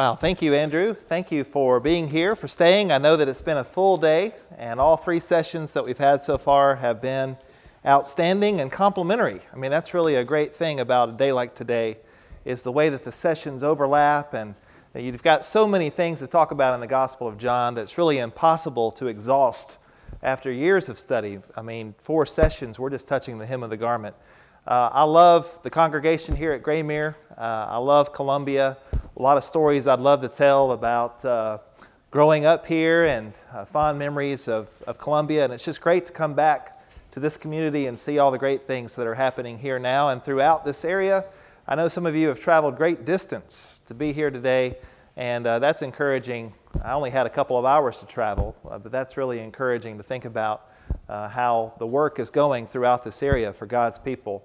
Wow, thank you, Andrew. Thank you for being here, for staying. I know that it's been a full day, and all three sessions that we've had so far have been outstanding and complimentary. I mean, that's really a great thing about a day like today, is the way that the sessions overlap, and you've got so many things to talk about in the Gospel of John that's really impossible to exhaust after years of study. I mean, four sessions, we're just touching the hem of the garment. Uh, I love the congregation here at Graymere. Uh, I love Columbia. A lot of stories I'd love to tell about uh, growing up here and uh, fond memories of, of Columbia. And it's just great to come back to this community and see all the great things that are happening here now and throughout this area. I know some of you have traveled great distance to be here today, and uh, that's encouraging. I only had a couple of hours to travel, uh, but that's really encouraging to think about uh, how the work is going throughout this area for God's people.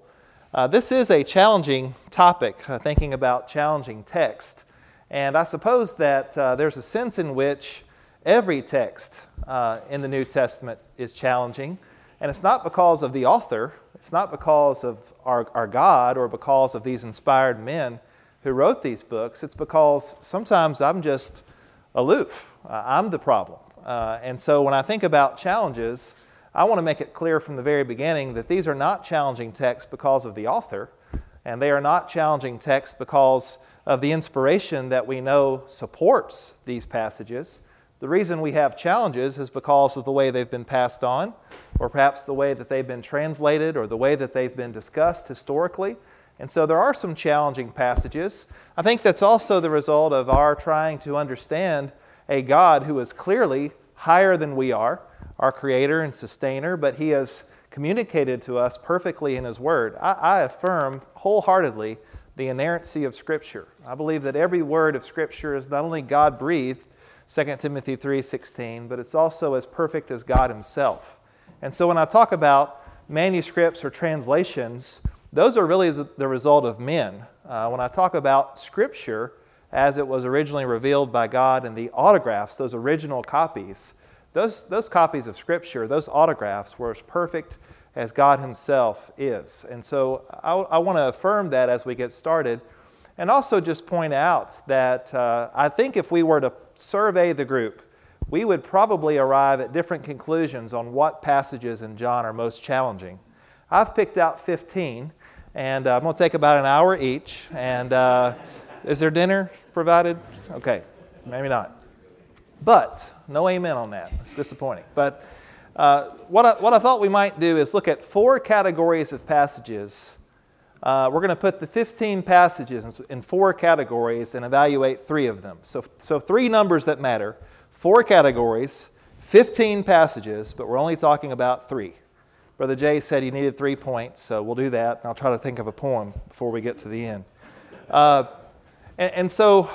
Uh, this is a challenging topic, uh, thinking about challenging text. And I suppose that uh, there's a sense in which every text uh, in the New Testament is challenging. And it's not because of the author, it's not because of our, our God or because of these inspired men who wrote these books. It's because sometimes I'm just aloof, uh, I'm the problem. Uh, and so when I think about challenges, I want to make it clear from the very beginning that these are not challenging texts because of the author, and they are not challenging texts because of the inspiration that we know supports these passages. The reason we have challenges is because of the way they've been passed on, or perhaps the way that they've been translated, or the way that they've been discussed historically. And so there are some challenging passages. I think that's also the result of our trying to understand a God who is clearly higher than we are our creator and sustainer, but he has communicated to us perfectly in his word. I, I affirm wholeheartedly the inerrancy of Scripture. I believe that every word of Scripture is not only God breathed, 2 Timothy 3:16, but it's also as perfect as God himself. And so when I talk about manuscripts or translations, those are really the result of men. Uh, when I talk about Scripture as it was originally revealed by God and the autographs, those original copies, those, those copies of Scripture, those autographs, were as perfect as God Himself is. And so I, I want to affirm that as we get started. And also just point out that uh, I think if we were to survey the group, we would probably arrive at different conclusions on what passages in John are most challenging. I've picked out 15, and uh, I'm going to take about an hour each. And uh, is there dinner provided? Okay, maybe not. But no amen on that. It's disappointing. But uh, what, I, what I thought we might do is look at four categories of passages. Uh, we're going to put the 15 passages in four categories and evaluate three of them. So, so three numbers that matter, four categories, 15 passages, but we're only talking about three. Brother Jay said he needed three points, so we'll do that. And I'll try to think of a poem before we get to the end. Uh, and, and so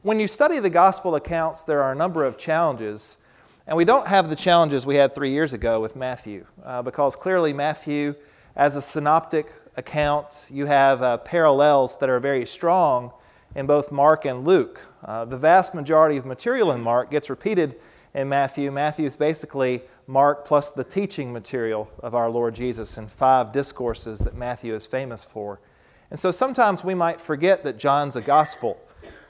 when you study the gospel accounts, there are a number of challenges. And we don't have the challenges we had three years ago with Matthew, uh, because clearly, Matthew, as a synoptic account, you have uh, parallels that are very strong in both Mark and Luke. Uh, the vast majority of material in Mark gets repeated in Matthew. Matthew is basically Mark plus the teaching material of our Lord Jesus in five discourses that Matthew is famous for. And so sometimes we might forget that John's a gospel.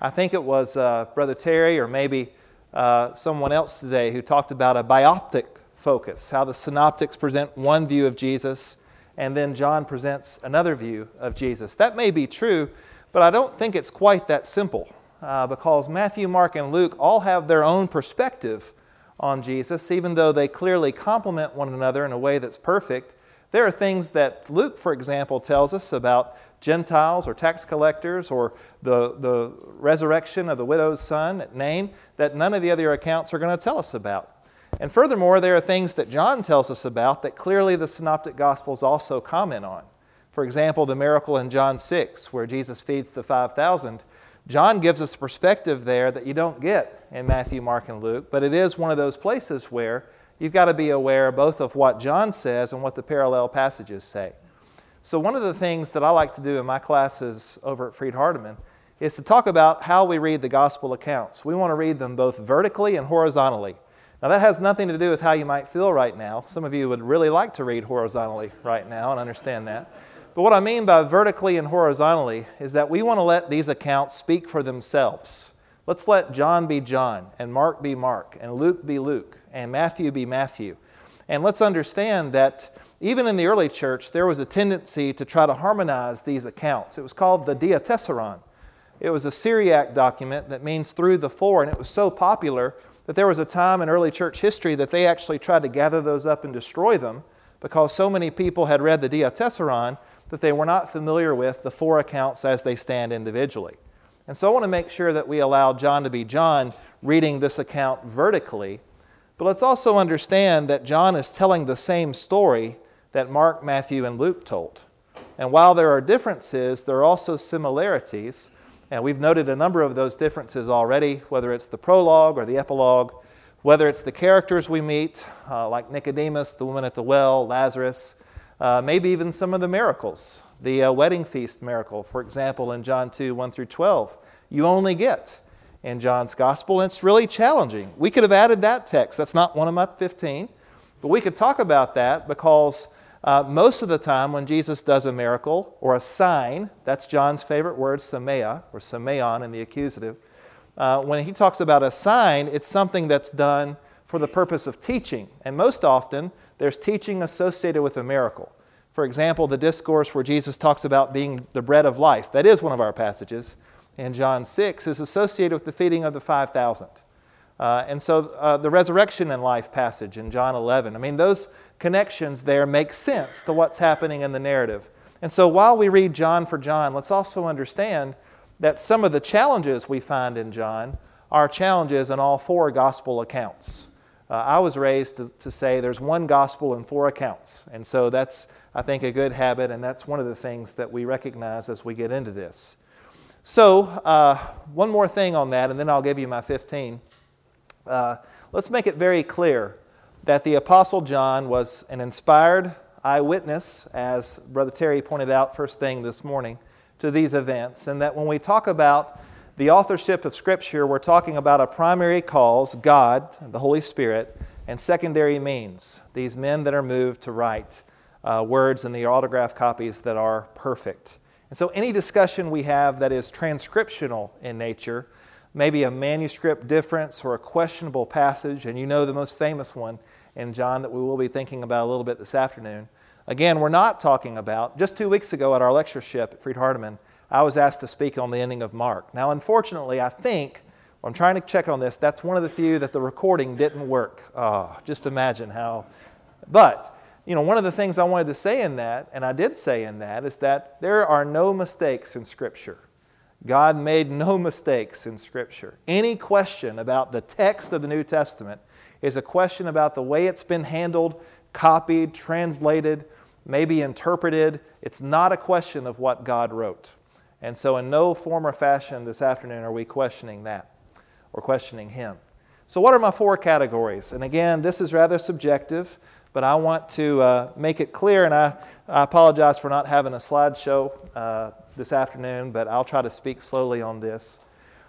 I think it was uh, Brother Terry or maybe uh, someone else today who talked about a bioptic focus, how the synoptics present one view of Jesus and then John presents another view of Jesus. That may be true, but I don't think it's quite that simple uh, because Matthew, Mark, and Luke all have their own perspective on Jesus, even though they clearly complement one another in a way that's perfect. There are things that Luke, for example, tells us about Gentiles or tax collectors or the, the resurrection of the widow's son at Nain that none of the other accounts are going to tell us about. And furthermore, there are things that John tells us about that clearly the Synoptic Gospels also comment on. For example, the miracle in John 6, where Jesus feeds the 5,000. John gives us a perspective there that you don't get in Matthew, Mark, and Luke, but it is one of those places where you've got to be aware both of what John says and what the parallel passages say. So, one of the things that I like to do in my classes over at Freed Hardeman is to talk about how we read the gospel accounts. We want to read them both vertically and horizontally. Now, that has nothing to do with how you might feel right now. Some of you would really like to read horizontally right now and understand that. But what I mean by vertically and horizontally is that we want to let these accounts speak for themselves. Let's let John be John, and Mark be Mark, and Luke be Luke, and Matthew be Matthew. And let's understand that even in the early church, there was a tendency to try to harmonize these accounts. It was called the Diatessaron. It was a Syriac document that means through the four, and it was so popular that there was a time in early church history that they actually tried to gather those up and destroy them because so many people had read the Diatessaron that they were not familiar with the four accounts as they stand individually. And so I want to make sure that we allow John to be John reading this account vertically. But let's also understand that John is telling the same story that Mark, Matthew, and Luke told. And while there are differences, there are also similarities. And we've noted a number of those differences already, whether it's the prologue or the epilogue, whether it's the characters we meet, uh, like Nicodemus, the woman at the well, Lazarus, uh, maybe even some of the miracles. The uh, wedding feast miracle, for example, in John 2 1 through 12, you only get in John's gospel, and it's really challenging. We could have added that text. That's not one of my 15, but we could talk about that because uh, most of the time, when Jesus does a miracle or a sign, that's John's favorite word, semea, or semeion in the accusative. Uh, when he talks about a sign, it's something that's done for the purpose of teaching. And most often, there's teaching associated with a miracle. For example, the discourse where Jesus talks about being the bread of life, that is one of our passages in John 6, is associated with the feeding of the 5,000. Uh, and so uh, the resurrection and life passage in John 11, I mean, those connections there make sense to what's happening in the narrative. And so while we read John for John, let's also understand that some of the challenges we find in John are challenges in all four gospel accounts. Uh, I was raised to, to say there's one gospel and four accounts. And so that's, I think, a good habit, and that's one of the things that we recognize as we get into this. So, uh, one more thing on that, and then I'll give you my 15. Uh, let's make it very clear that the Apostle John was an inspired eyewitness, as Brother Terry pointed out first thing this morning, to these events, and that when we talk about the authorship of Scripture, we're talking about a primary cause, God, the Holy Spirit, and secondary means, these men that are moved to write uh, words in the autograph copies that are perfect. And so, any discussion we have that is transcriptional in nature, maybe a manuscript difference or a questionable passage, and you know the most famous one in John that we will be thinking about a little bit this afternoon. Again, we're not talking about, just two weeks ago at our lectureship at Freed Hardeman, I was asked to speak on the ending of Mark. Now, unfortunately, I think, I'm trying to check on this, that's one of the few that the recording didn't work. Oh, just imagine how. But, you know, one of the things I wanted to say in that, and I did say in that, is that there are no mistakes in Scripture. God made no mistakes in Scripture. Any question about the text of the New Testament is a question about the way it's been handled, copied, translated, maybe interpreted. It's not a question of what God wrote. And so, in no form or fashion this afternoon are we questioning that or questioning Him. So, what are my four categories? And again, this is rather subjective, but I want to uh, make it clear, and I, I, apologize for not having a slideshow uh, this afternoon, but I'll try to speak slowly on this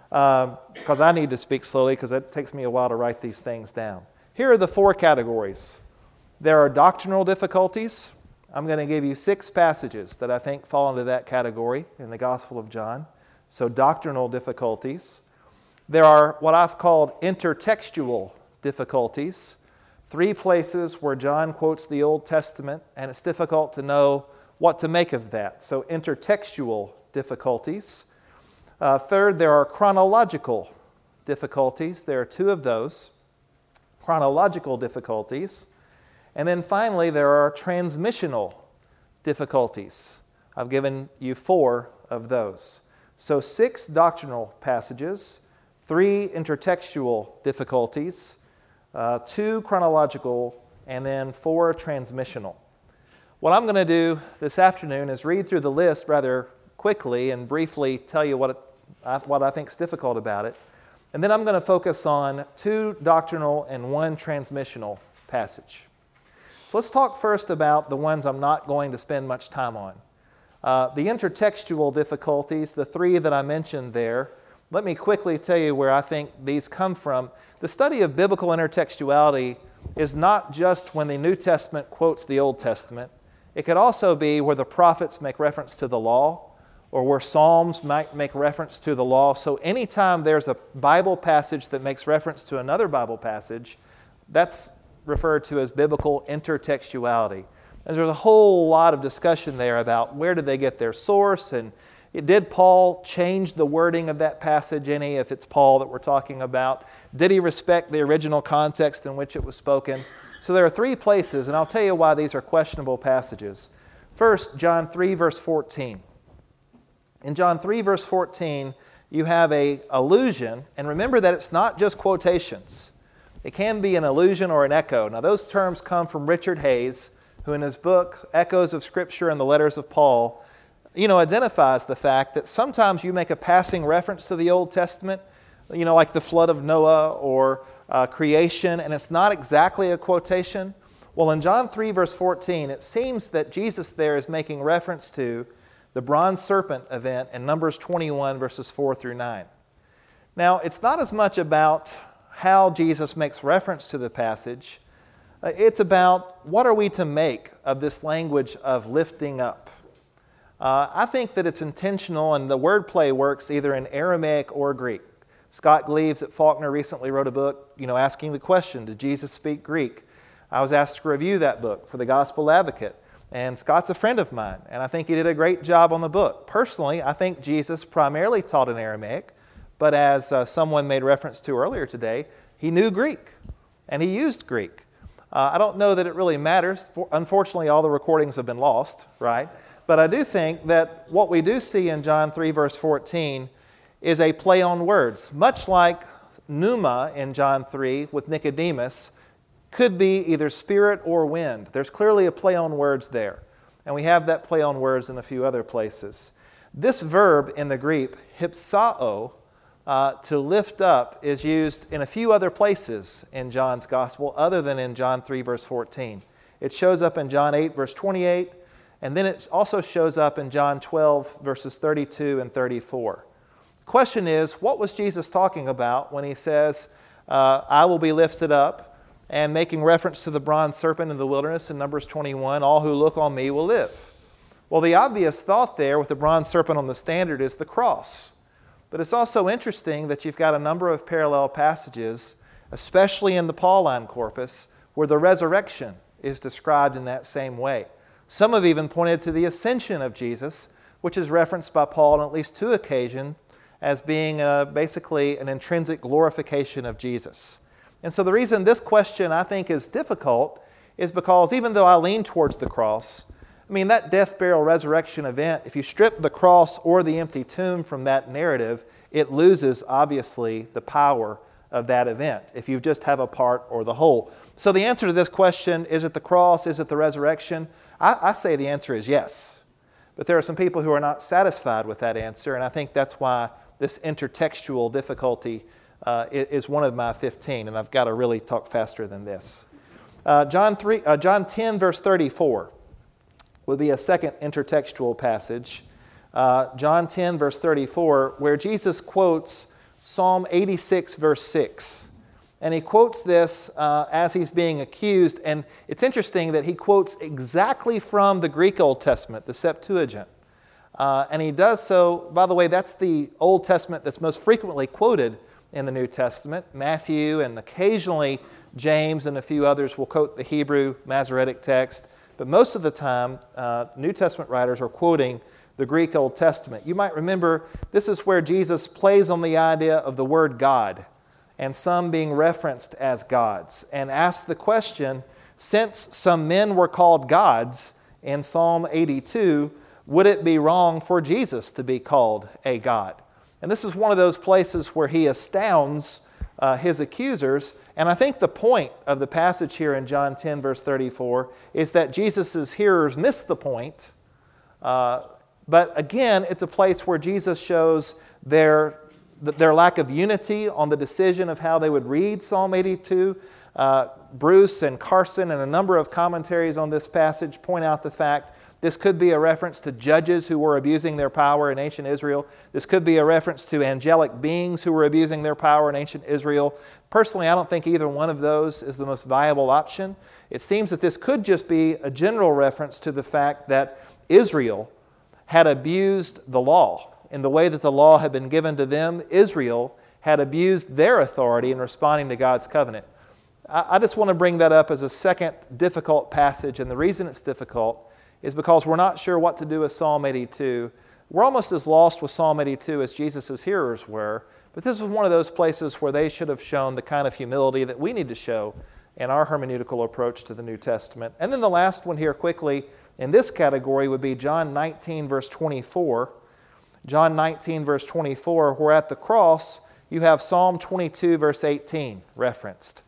because um, I need to speak slowly because it takes me a while to write these things down. Here are the four categories there are doctrinal difficulties. I'm going to give you six passages that I think fall into that category in the Gospel of John. So, doctrinal difficulties. There are what I've called intertextual difficulties. Three places where John quotes the Old Testament, and it's difficult to know what to make of that. So, intertextual difficulties. Uh, third, there are chronological difficulties. There are two of those chronological difficulties. And then finally, there are transmissional difficulties. I've given you four of those. So, six doctrinal passages, three intertextual difficulties, uh, two chronological, and then four transmissional. What I'm going to do this afternoon is read through the list rather quickly and briefly tell you what, what I think is difficult about it. And then I'm going to focus on two doctrinal and one transmissional passage. So let's talk first about the ones I'm not going to spend much time on. Uh, the intertextual difficulties, the three that I mentioned there, let me quickly tell you where I think these come from. The study of biblical intertextuality is not just when the New Testament quotes the Old Testament, it could also be where the prophets make reference to the law, or where Psalms might make reference to the law. So, anytime there's a Bible passage that makes reference to another Bible passage, that's referred to as biblical intertextuality. And there's a whole lot of discussion there about where did they get their source and did Paul change the wording of that passage any, if it's Paul that we're talking about? Did he respect the original context in which it was spoken? So there are three places, and I'll tell you why these are questionable passages. First, John 3, verse 14. In John 3, verse 14, you have a allusion, and remember that it's not just quotations. It can be an allusion or an echo. Now, those terms come from Richard Hays, who in his book, Echoes of Scripture and the Letters of Paul, you know, identifies the fact that sometimes you make a passing reference to the Old Testament, you know, like the flood of Noah or uh, creation, and it's not exactly a quotation. Well, in John 3, verse 14, it seems that Jesus there is making reference to the bronze serpent event in Numbers 21, verses 4 through 9. Now, it's not as much about how Jesus makes reference to the passage, uh, it's about what are we to make of this language of lifting up. Uh, I think that it's intentional, and the wordplay works either in Aramaic or Greek. Scott Gleaves at Faulkner recently wrote a book, you know, asking the question, did Jesus speak Greek? I was asked to review that book for the Gospel Advocate, and Scott's a friend of mine, and I think he did a great job on the book. Personally, I think Jesus primarily taught in Aramaic, but as uh, someone made reference to earlier today, he knew Greek, and he used Greek. Uh, I don't know that it really matters. For, unfortunately, all the recordings have been lost, right? But I do think that what we do see in John 3, verse 14, is a play on words, much like pneuma in John 3 with Nicodemus could be either spirit or wind. There's clearly a play on words there. And we have that play on words in a few other places. This verb in the Greek, hypsao, uh, to lift up, is used in a few other places in John's gospel other than in John 3, verse 14. It shows up in John 8, verse 28, and then it also shows up in John 12, verses 32 and 34. The question is, what was Jesus talking about when he says, uh, I will be lifted up, and making reference to the bronze serpent in the wilderness in Numbers 21, all who look on me will live? Well, the obvious thought there with the bronze serpent on the standard is the cross. But it's also interesting that you've got a number of parallel passages, especially in the Pauline corpus, where the resurrection is described in that same way. Some have even pointed to the ascension of Jesus, which is referenced by Paul on at least two occasions as being uh, basically an intrinsic glorification of Jesus. And so the reason this question I think is difficult is because even though I lean towards the cross, I mean, that death, burial, resurrection event, if you strip the cross or the empty tomb from that narrative, it loses, obviously, the power of that event if you just have a part or the whole. So, the answer to this question is it the cross? Is it the resurrection? I, I say the answer is yes. But there are some people who are not satisfied with that answer, and I think that's why this intertextual difficulty uh, is one of my 15, and I've got to really talk faster than this. Uh, John, 3, uh, John 10, verse 34 would be a second intertextual passage. Uh, John 10, verse 34, where Jesus quotes Psalm 86, verse 6. And he quotes this uh, as he's being accused. And it's interesting that he quotes exactly from the Greek Old Testament, the Septuagint. Uh, and he does so, by the way, that's the Old Testament that's most frequently quoted in the New Testament. Matthew and occasionally James and a few others will quote the Hebrew Masoretic text. But most of the time, uh, New Testament writers are quoting the Greek Old Testament. You might remember this is where Jesus plays on the idea of the word God and some being referenced as gods, and asks the question since some men were called gods in Psalm 82, would it be wrong for Jesus to be called a God? And this is one of those places where he astounds uh, his accusers. And I think the point of the passage here in John 10, verse 34, is that Jesus' hearers miss the point. Uh, but again, it's a place where Jesus shows their their lack of unity on the decision of how they would read Psalm 82. Uh, Bruce and Carson and a number of commentaries on this passage point out the fact this could be a reference to judges who were abusing their power in ancient Israel. This could be a reference to angelic beings who were abusing their power in ancient Israel. Personally, I don't think either one of those is the most viable option. It seems that this could just be a general reference to the fact that Israel had abused the law in the way that the law had been given to them. Israel had abused their authority in responding to God's covenant. I just want to bring that up as a second difficult passage, and the reason it's difficult is because we're not sure what to do with Psalm 82. We're almost as lost with Psalm 82 as Jesus' hearers were, but this is one of those places where they should have shown the kind of humility that we need to show in our hermeneutical approach to the New Testament. And then the last one here, quickly, in this category would be John 19, verse 24. John 19, verse 24, where at the cross you have Psalm 22, verse 18 referenced.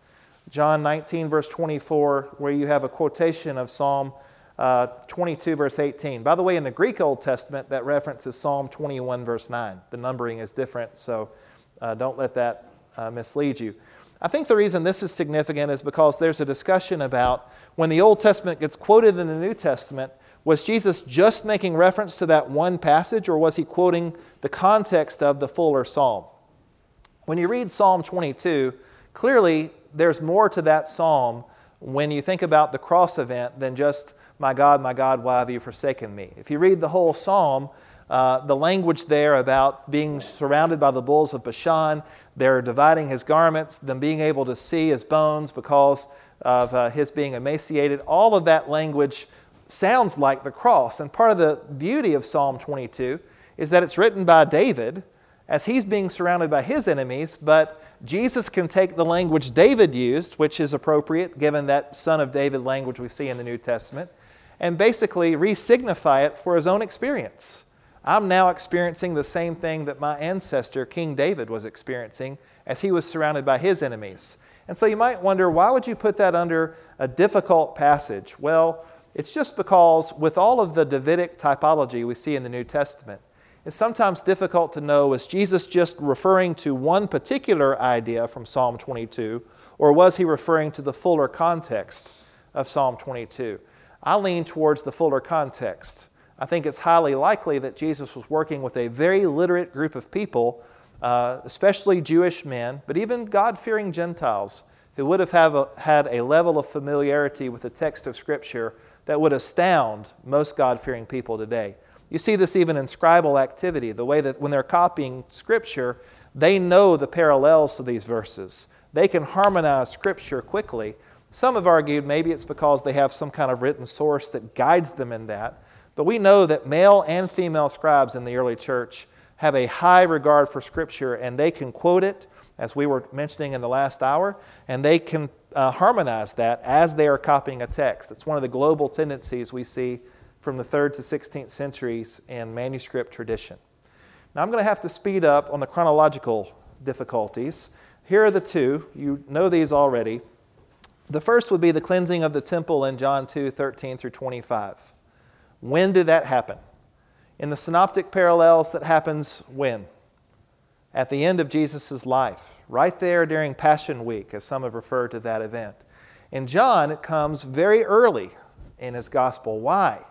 John 19, verse 24, where you have a quotation of Psalm uh, 22, verse 18. By the way, in the Greek Old Testament, that reference is Psalm 21, verse 9. The numbering is different, so uh, don't let that uh, mislead you. I think the reason this is significant is because there's a discussion about when the Old Testament gets quoted in the New Testament, was Jesus just making reference to that one passage, or was he quoting the context of the fuller psalm? When you read Psalm 22, clearly there's more to that psalm when you think about the cross event than just, My God, my God, why have you forsaken me? If you read the whole psalm, uh, the language there about being surrounded by the bulls of Bashan, they're dividing his garments, them being able to see his bones because of uh, his being emaciated, all of that language sounds like the cross. And part of the beauty of Psalm 22 is that it's written by David as he's being surrounded by his enemies, but Jesus can take the language David used, which is appropriate given that son of David language we see in the New Testament, and basically re-signify it for his own experience. I'm now experiencing the same thing that my ancestor, King David, was experiencing as he was surrounded by his enemies. And so you might wonder, why would you put that under a difficult passage? Well, it's just because with all of the Davidic typology we see in the New Testament, it's sometimes difficult to know is Jesus just referring to one particular idea from Psalm 22, or was he referring to the fuller context of Psalm 22? I lean towards the fuller context. I think it's highly likely that Jesus was working with a very literate group of people, uh, especially Jewish men, but even God fearing Gentiles who would have, have a, had a level of familiarity with the text of Scripture that would astound most God fearing people today. You see this even in scribal activity, the way that when they're copying Scripture, they know the parallels to these verses. They can harmonize Scripture quickly. Some have argued maybe it's because they have some kind of written source that guides them in that. But we know that male and female scribes in the early church have a high regard for Scripture and they can quote it, as we were mentioning in the last hour, and they can uh, harmonize that as they are copying a text. It's one of the global tendencies we see from the 3rd to 16th centuries in manuscript tradition. Now, I'm going to have to speed up on the chronological difficulties. Here are the two. You know these already. The first would be the cleansing of the temple in John 2 13 through 25. When did that happen? In the synoptic parallels, that happens when? At the end of Jesus' life, right there during Passion Week, as some have referred to that event. In John, it comes very early in his gospel. Why?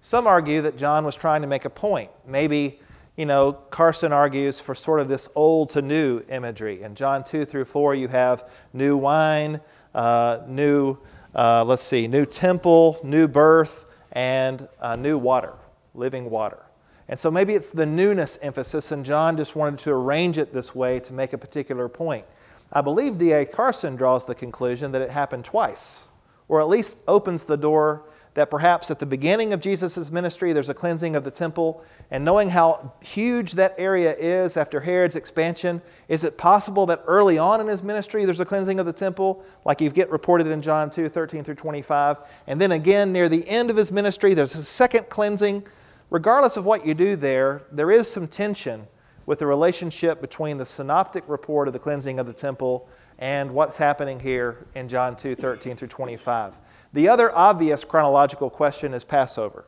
Some argue that John was trying to make a point. Maybe, you know, Carson argues for sort of this old to new imagery. In John 2 through 4, you have new wine, uh, new, uh, let's see, new temple, new birth, and uh, new water, living water. And so maybe it's the newness emphasis, and John just wanted to arrange it this way to make a particular point. I believe D.A. Carson draws the conclusion that it happened twice, or at least opens the door that perhaps at the beginning of Jesus' ministry there's a cleansing of the temple, and knowing how huge that area is after Herod's expansion, is it possible that early on in his ministry there's a cleansing of the temple, like you get reported in John 2 13 through 25? And then again, near the end of his ministry, there's a second cleansing. Regardless of what you do there, there is some tension with the relationship between the synoptic report of the cleansing of the temple and what's happening here in John 2 13 through 25. The other obvious chronological question is Passover.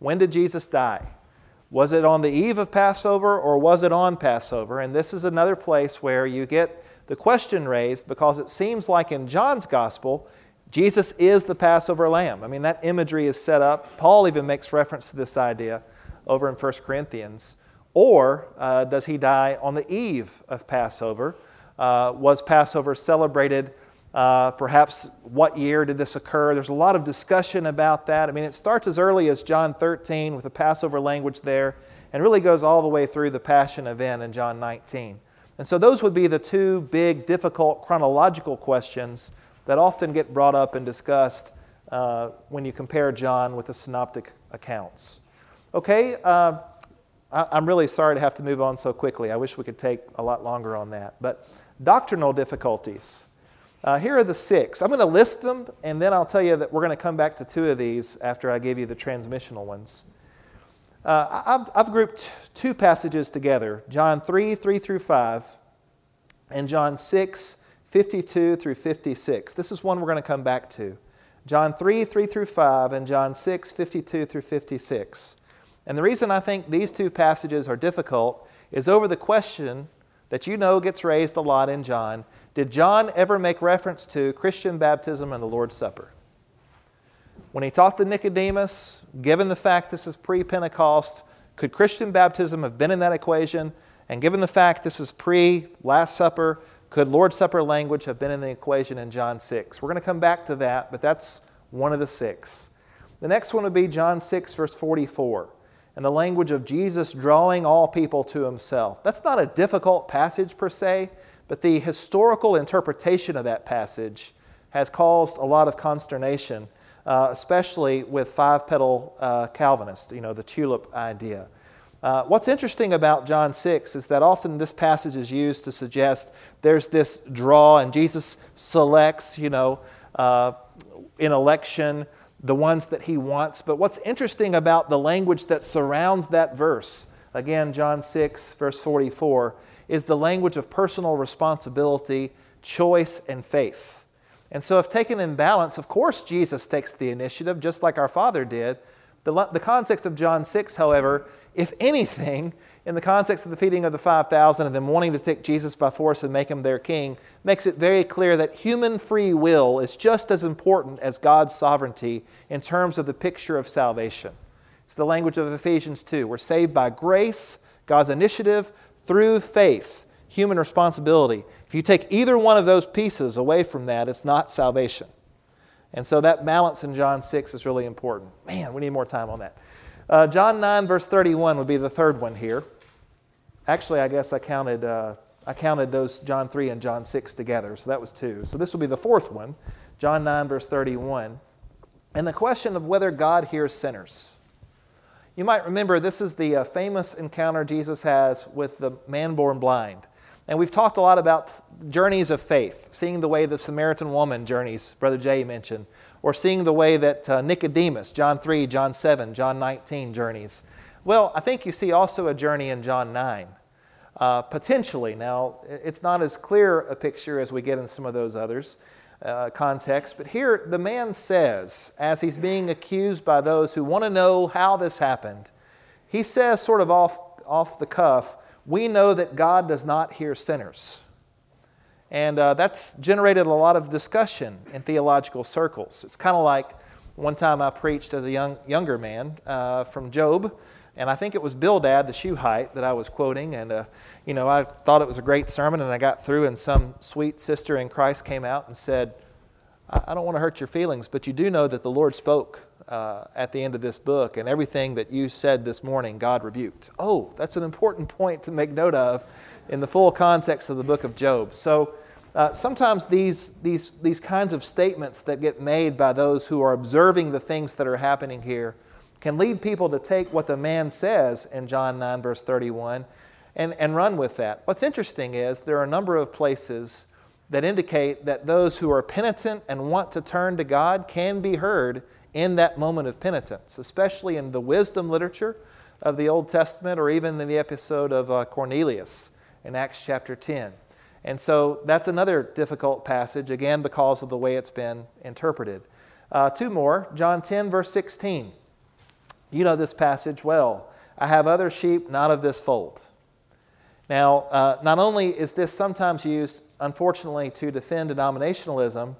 When did Jesus die? Was it on the eve of Passover or was it on Passover? And this is another place where you get the question raised because it seems like in John's gospel, Jesus is the Passover lamb. I mean, that imagery is set up. Paul even makes reference to this idea over in 1 Corinthians. Or uh, does he die on the eve of Passover? Uh, was Passover celebrated Uh, perhaps what year did this occur? There's a lot of discussion about that. I mean, it starts as early as John 13 with the Passover language there and really goes all the way through the Passion event in John 19. And so, those would be the two big, difficult chronological questions that often get brought up and discussed uh, when you compare John with the synoptic accounts. Okay, uh, I, I'm really sorry to have to move on so quickly. I wish we could take a lot longer on that. But doctrinal difficulties. Uh, here are the six. I'm going to list them, and then I'll tell you that we're going to come back to two of these after I give you the transmissional ones. Uh, I've, I've, grouped two passages together John 3, 3 through 5, and John 6, 52 through 56. This is one we're going to come back to. John 3, 3 through 5, and John 6, 52 through 56. And the reason I think these two passages are difficult is over the question that you know gets raised a lot in John Did John ever make reference to Christian baptism and the Lord's Supper? When he talked to Nicodemus, given the fact this is pre Pentecost, could Christian baptism have been in that equation? And given the fact this is pre Last Supper, could Lord's Supper language have been in the equation in John 6? We're going to come back to that, but that's one of the six. The next one would be John 6, verse 44, and the language of Jesus drawing all people to himself. That's not a difficult passage per se, but the historical interpretation of that passage has caused a lot of consternation, uh, especially with five petal uh, Calvinists, you know, the tulip idea. Uh, what's interesting about John 6 is that often this passage is used to suggest there's this draw, and Jesus selects, you know, uh, in election the ones that he wants. But what's interesting about the language that surrounds that verse, again, John 6, verse 44, is the language of personal responsibility, choice, and faith. And so, if taken in balance, of course, Jesus takes the initiative, just like our Father did. The, the context of John 6, however, if anything, in the context of the feeding of the 5,000 and them wanting to take Jesus by force and make him their king, makes it very clear that human free will is just as important as God's sovereignty in terms of the picture of salvation. It's the language of Ephesians 2. We're saved by grace, God's initiative, through faith, human responsibility. If you take either one of those pieces away from that, it's not salvation. And so that balance in John 6 is really important. Man, we need more time on that. Uh, John 9, verse 31 would be the third one here. Actually, I guess I counted, uh, I counted those John 3 and John 6 together, so that was two. So this will be the fourth one, John 9, verse 31. And the question of whether God hears sinners. You might remember this is the uh, famous encounter Jesus has with the man born blind. And we've talked a lot about journeys of faith, seeing the way the Samaritan woman journeys, Brother Jay mentioned, or seeing the way that uh, Nicodemus, John 3, John 7, John 19 journeys. Well, I think you see also a journey in John 9. Uh, potentially. Now, it's not as clear a picture as we get in some of those others uh, contexts, but here the man says, as he's being accused by those who want to know how this happened, he says, sort of off, off the cuff, We know that God does not hear sinners. And uh, that's generated a lot of discussion in theological circles. It's kind of like one time I preached as a young, younger man uh, from Job, and I think it was Bildad, the Shuhite, that I was quoting. And, uh, you know, I thought it was a great sermon, and I got through, and some sweet sister in Christ came out and said, I, I don't want to hurt your feelings, but you do know that the Lord spoke uh, at the end of this book, and everything that you said this morning, God rebuked. Oh, that's an important point to make note of in the full context of the book of Job. So, uh, sometimes these, these, these kinds of statements that get made by those who are observing the things that are happening here can lead people to take what the man says in John 9, verse 31, and, and run with that. What's interesting is there are a number of places that indicate that those who are penitent and want to turn to God can be heard in that moment of penitence, especially in the wisdom literature of the Old Testament or even in the episode of uh, Cornelius in Acts chapter 10. And so that's another difficult passage, again, because of the way it's been interpreted. Uh, two more John 10, verse 16. You know this passage well. I have other sheep, not of this fold. Now, uh, not only is this sometimes used, unfortunately, to defend denominationalism,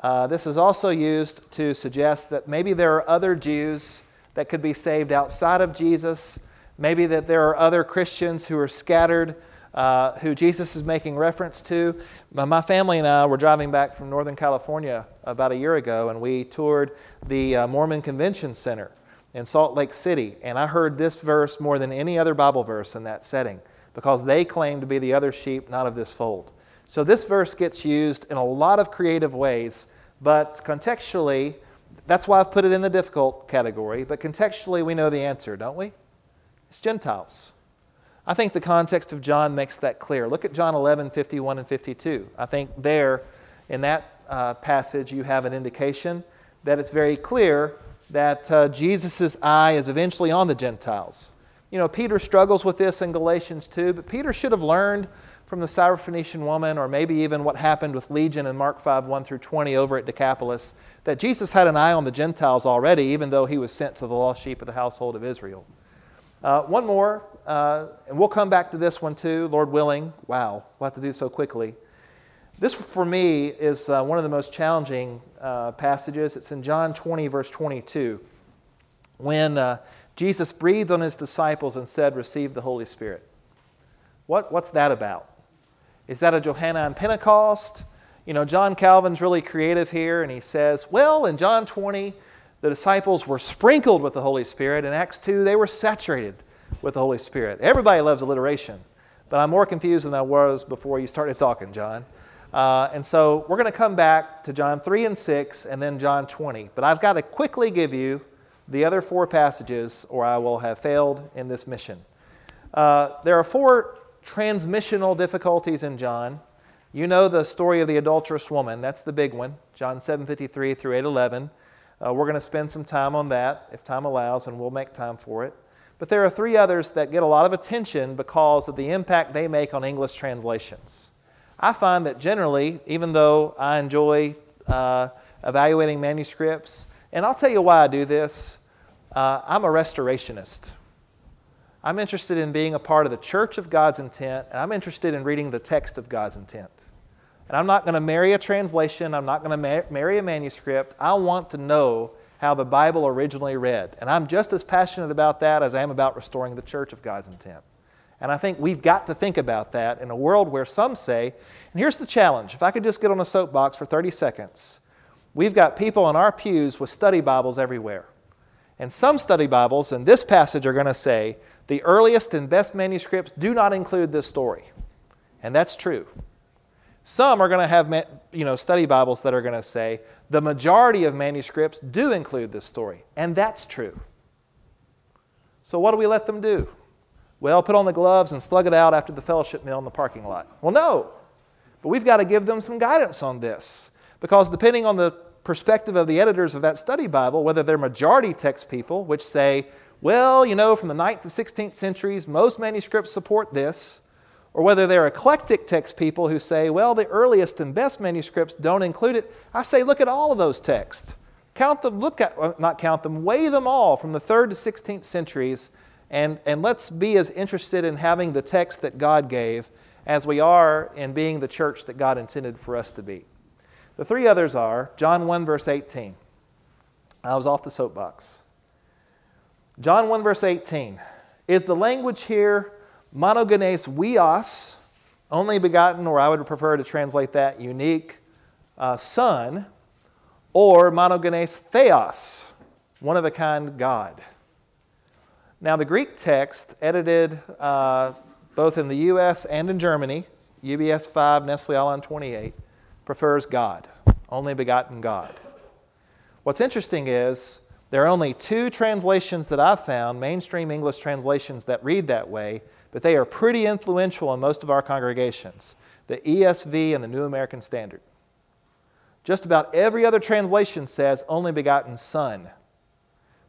uh, this is also used to suggest that maybe there are other Jews that could be saved outside of Jesus, maybe that there are other Christians who are scattered uh, who Jesus is making reference to. My family and I were driving back from Northern California about a year ago, and we toured the uh, Mormon Convention Center in Salt Lake City. And I heard this verse more than any other Bible verse in that setting because they claim to be the other sheep, not of this fold. So this verse gets used in a lot of creative ways, but contextually, that's why I've put it in the difficult category. But contextually, we know the answer, don't we? It's Gentiles. I think the context of John makes that clear. Look at John 11, 51 and 52. I think there, in that uh, passage, you have an indication that it's very clear that uh, Jesus' eye is eventually on the Gentiles. You know, Peter struggles with this in Galatians 2, but Peter should have learned from the Syrophoenician woman, or maybe even what happened with Legion in Mark 5 1 through 20 over at Decapolis, that Jesus had an eye on the Gentiles already, even though he was sent to the lost sheep of the household of Israel. Uh, one more, uh, and we'll come back to this one too, Lord willing. Wow, we'll have to do so quickly. This, for me, is uh, one of the most challenging uh, passages. It's in John 20, verse 22, when uh, Jesus breathed on his disciples and said, Receive the Holy Spirit. What, what's that about? Is that a Johannine Pentecost? You know, John Calvin's really creative here, and he says, Well, in John 20, the disciples were sprinkled with the Holy Spirit. In Acts 2, they were saturated with the Holy Spirit. Everybody loves alliteration, but I'm more confused than I was before you started talking, John. Uh, and so we're going to come back to John 3 and 6 and then John 20. But I've got to quickly give you the other four passages, or I will have failed in this mission. Uh, there are four transmissional difficulties in John. You know the story of the adulterous woman. That's the big one, John 7:53 through 8:11. Uh, we're going to spend some time on that if time allows, and we'll make time for it. But there are three others that get a lot of attention because of the impact they make on English translations. I find that generally, even though I enjoy uh, evaluating manuscripts, and I'll tell you why I do this, uh, I'm a restorationist. I'm interested in being a part of the church of God's intent, and I'm interested in reading the text of God's intent. And I'm not going to marry a translation, I'm not going to ma- marry a manuscript. I want to know how the Bible originally read. And I'm just as passionate about that as I am about restoring the church of God's intent. And I think we've got to think about that in a world where some say, and here's the challenge if I could just get on a soapbox for 30 seconds, we've got people in our pews with study Bibles everywhere. And some study Bibles in this passage are going to say, the earliest and best manuscripts do not include this story. And that's true. Some are going to have you know, study Bibles that are going to say the majority of manuscripts do include this story, and that's true. So, what do we let them do? Well, put on the gloves and slug it out after the fellowship meal in the parking lot. Well, no. But we've got to give them some guidance on this because depending on the perspective of the editors of that study Bible, whether they're majority text people, which say, well, you know, from the 9th to 16th centuries, most manuscripts support this, or whether they're eclectic text people who say, well, the earliest and best manuscripts don't include it, I say, look at all of those texts. Count them, look at, uh, not count them, weigh them all from the 3rd to 16th centuries, and, and let's be as interested in having the text that God gave as we are in being the church that God intended for us to be. The three others are John 1, verse 18. I was off the soapbox. John 1, verse 18. Is the language here Monogenes huios, only begotten, or I would prefer to translate that unique uh, son, or monogenes theos, one of a kind God. Now, the Greek text, edited uh, both in the US and in Germany, UBS 5, Nestle Aland 28, prefers God, only begotten God. What's interesting is there are only two translations that I've found, mainstream English translations, that read that way, but they are pretty influential in most of our congregations the ESV and the New American Standard. Just about every other translation says only begotten son.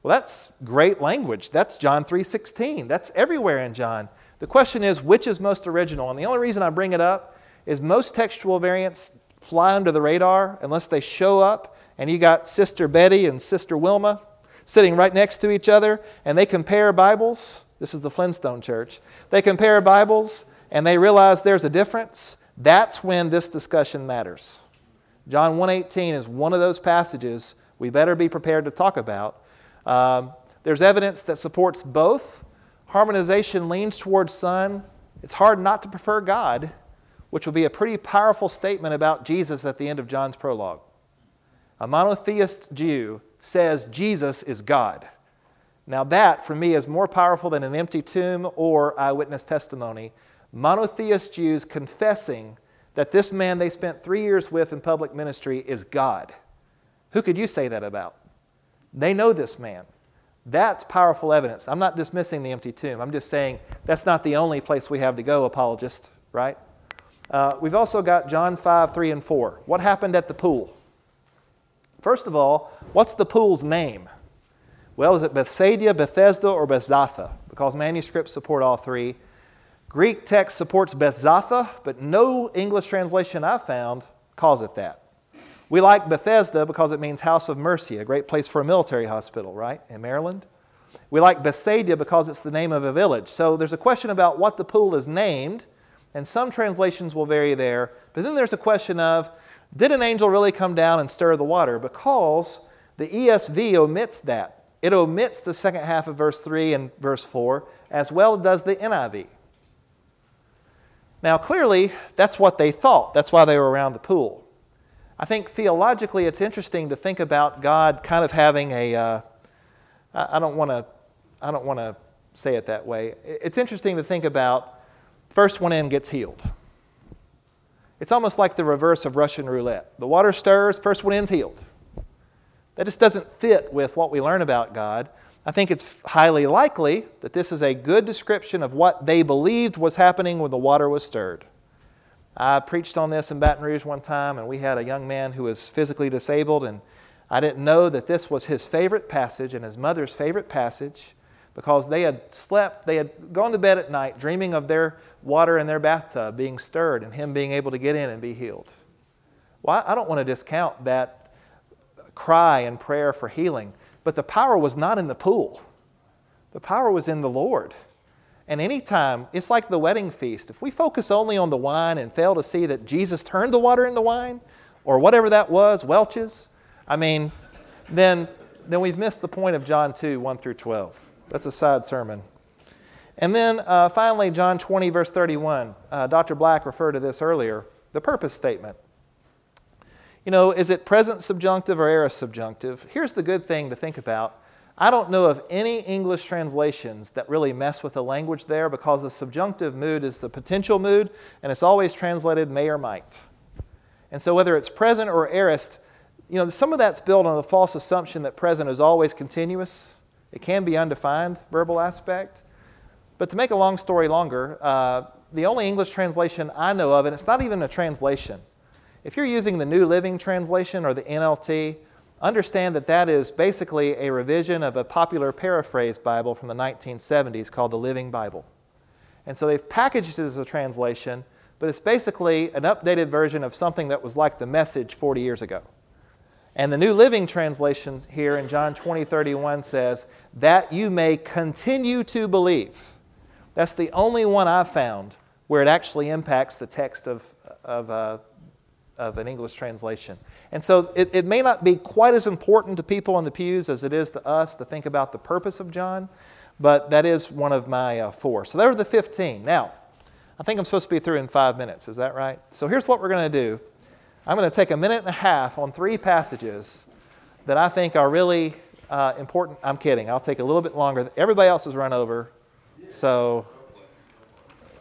Well, that's great language. That's John 3:16. That's everywhere in John. The question is which is most original? And the only reason I bring it up is most textual variants fly under the radar unless they show up and you got Sister Betty and Sister Wilma sitting right next to each other and they compare Bibles this is the Flintstone Church. They compare Bibles and they realize there's a difference. That's when this discussion matters. John 1:18 is one of those passages we better be prepared to talk about. Um, there's evidence that supports both. Harmonization leans towards Son, it's hard not to prefer God, which would be a pretty powerful statement about Jesus at the end of John's prologue. A monotheist Jew says Jesus is God. Now, that for me is more powerful than an empty tomb or eyewitness testimony. Monotheist Jews confessing that this man they spent three years with in public ministry is God. Who could you say that about? They know this man. That's powerful evidence. I'm not dismissing the empty tomb. I'm just saying that's not the only place we have to go, apologist, right? Uh, we've also got John 5, 3, and 4. What happened at the pool? First of all, what's the pool's name? Well, is it Bethsaida, Bethesda, or Bethzatha? Because manuscripts support all three. Greek text supports Bethzatha, but no English translation I've found calls it that. We like Bethesda because it means house of mercy, a great place for a military hospital, right, in Maryland. We like Bethsaida because it's the name of a village. So there's a question about what the pool is named, and some translations will vary there. But then there's a question of did an angel really come down and stir the water? Because the ESV omits that. It omits the second half of verse 3 and verse 4, as well as does the NIV. Now, clearly, that's what they thought. That's why they were around the pool. I think theologically it's interesting to think about God kind of having a. Uh, I don't want to I don't want to say it that way. It's interesting to think about first one in gets healed. It's almost like the reverse of Russian roulette. The water stirs, first one in's healed. That just doesn't fit with what we learn about God. I think it's highly likely that this is a good description of what they believed was happening when the water was stirred. I preached on this in Baton Rouge one time, and we had a young man who was physically disabled, and I didn't know that this was his favorite passage and his mother's favorite passage because they had slept, they had gone to bed at night dreaming of their water in their bathtub being stirred and him being able to get in and be healed. Well, I don't want to discount that cry and prayer for healing, but the power was not in the pool, the power was in the Lord. And anytime, it's like the wedding feast. If we focus only on the wine and fail to see that Jesus turned the water into wine, or whatever that was, Welch's, I mean, then, then we've missed the point of John 2, 1 through 12. That's a side sermon. And then uh, finally, John 20, verse 31. Uh, Dr. Black referred to this earlier the purpose statement. You know, is it present subjunctive or aorist subjunctive? Here's the good thing to think about I don't know of any English translations that really mess with the language there because the subjunctive mood is the potential mood and it's always translated may or might. And so whether it's present or aorist, you know, some of that's built on the false assumption that present is always continuous. It can be undefined verbal aspect. But to make a long story longer, uh, the only English translation I know of, and it's not even a translation, if you're using the New Living Translation or the NLT, Understand that that is basically a revision of a popular paraphrase Bible from the 1970s called the Living Bible. And so they've packaged it as a translation, but it's basically an updated version of something that was like the message 40 years ago. And the New Living Translation here in John 20, 31 says, that you may continue to believe. That's the only one I've found where it actually impacts the text of, of uh, of an English translation. And so it, it may not be quite as important to people in the pews as it is to us to think about the purpose of John, but that is one of my uh, four. So there are the 15. Now, I think I'm supposed to be through in five minutes. Is that right? So here's what we're going to do I'm going to take a minute and a half on three passages that I think are really uh, important. I'm kidding. I'll take a little bit longer. Everybody else has run over. So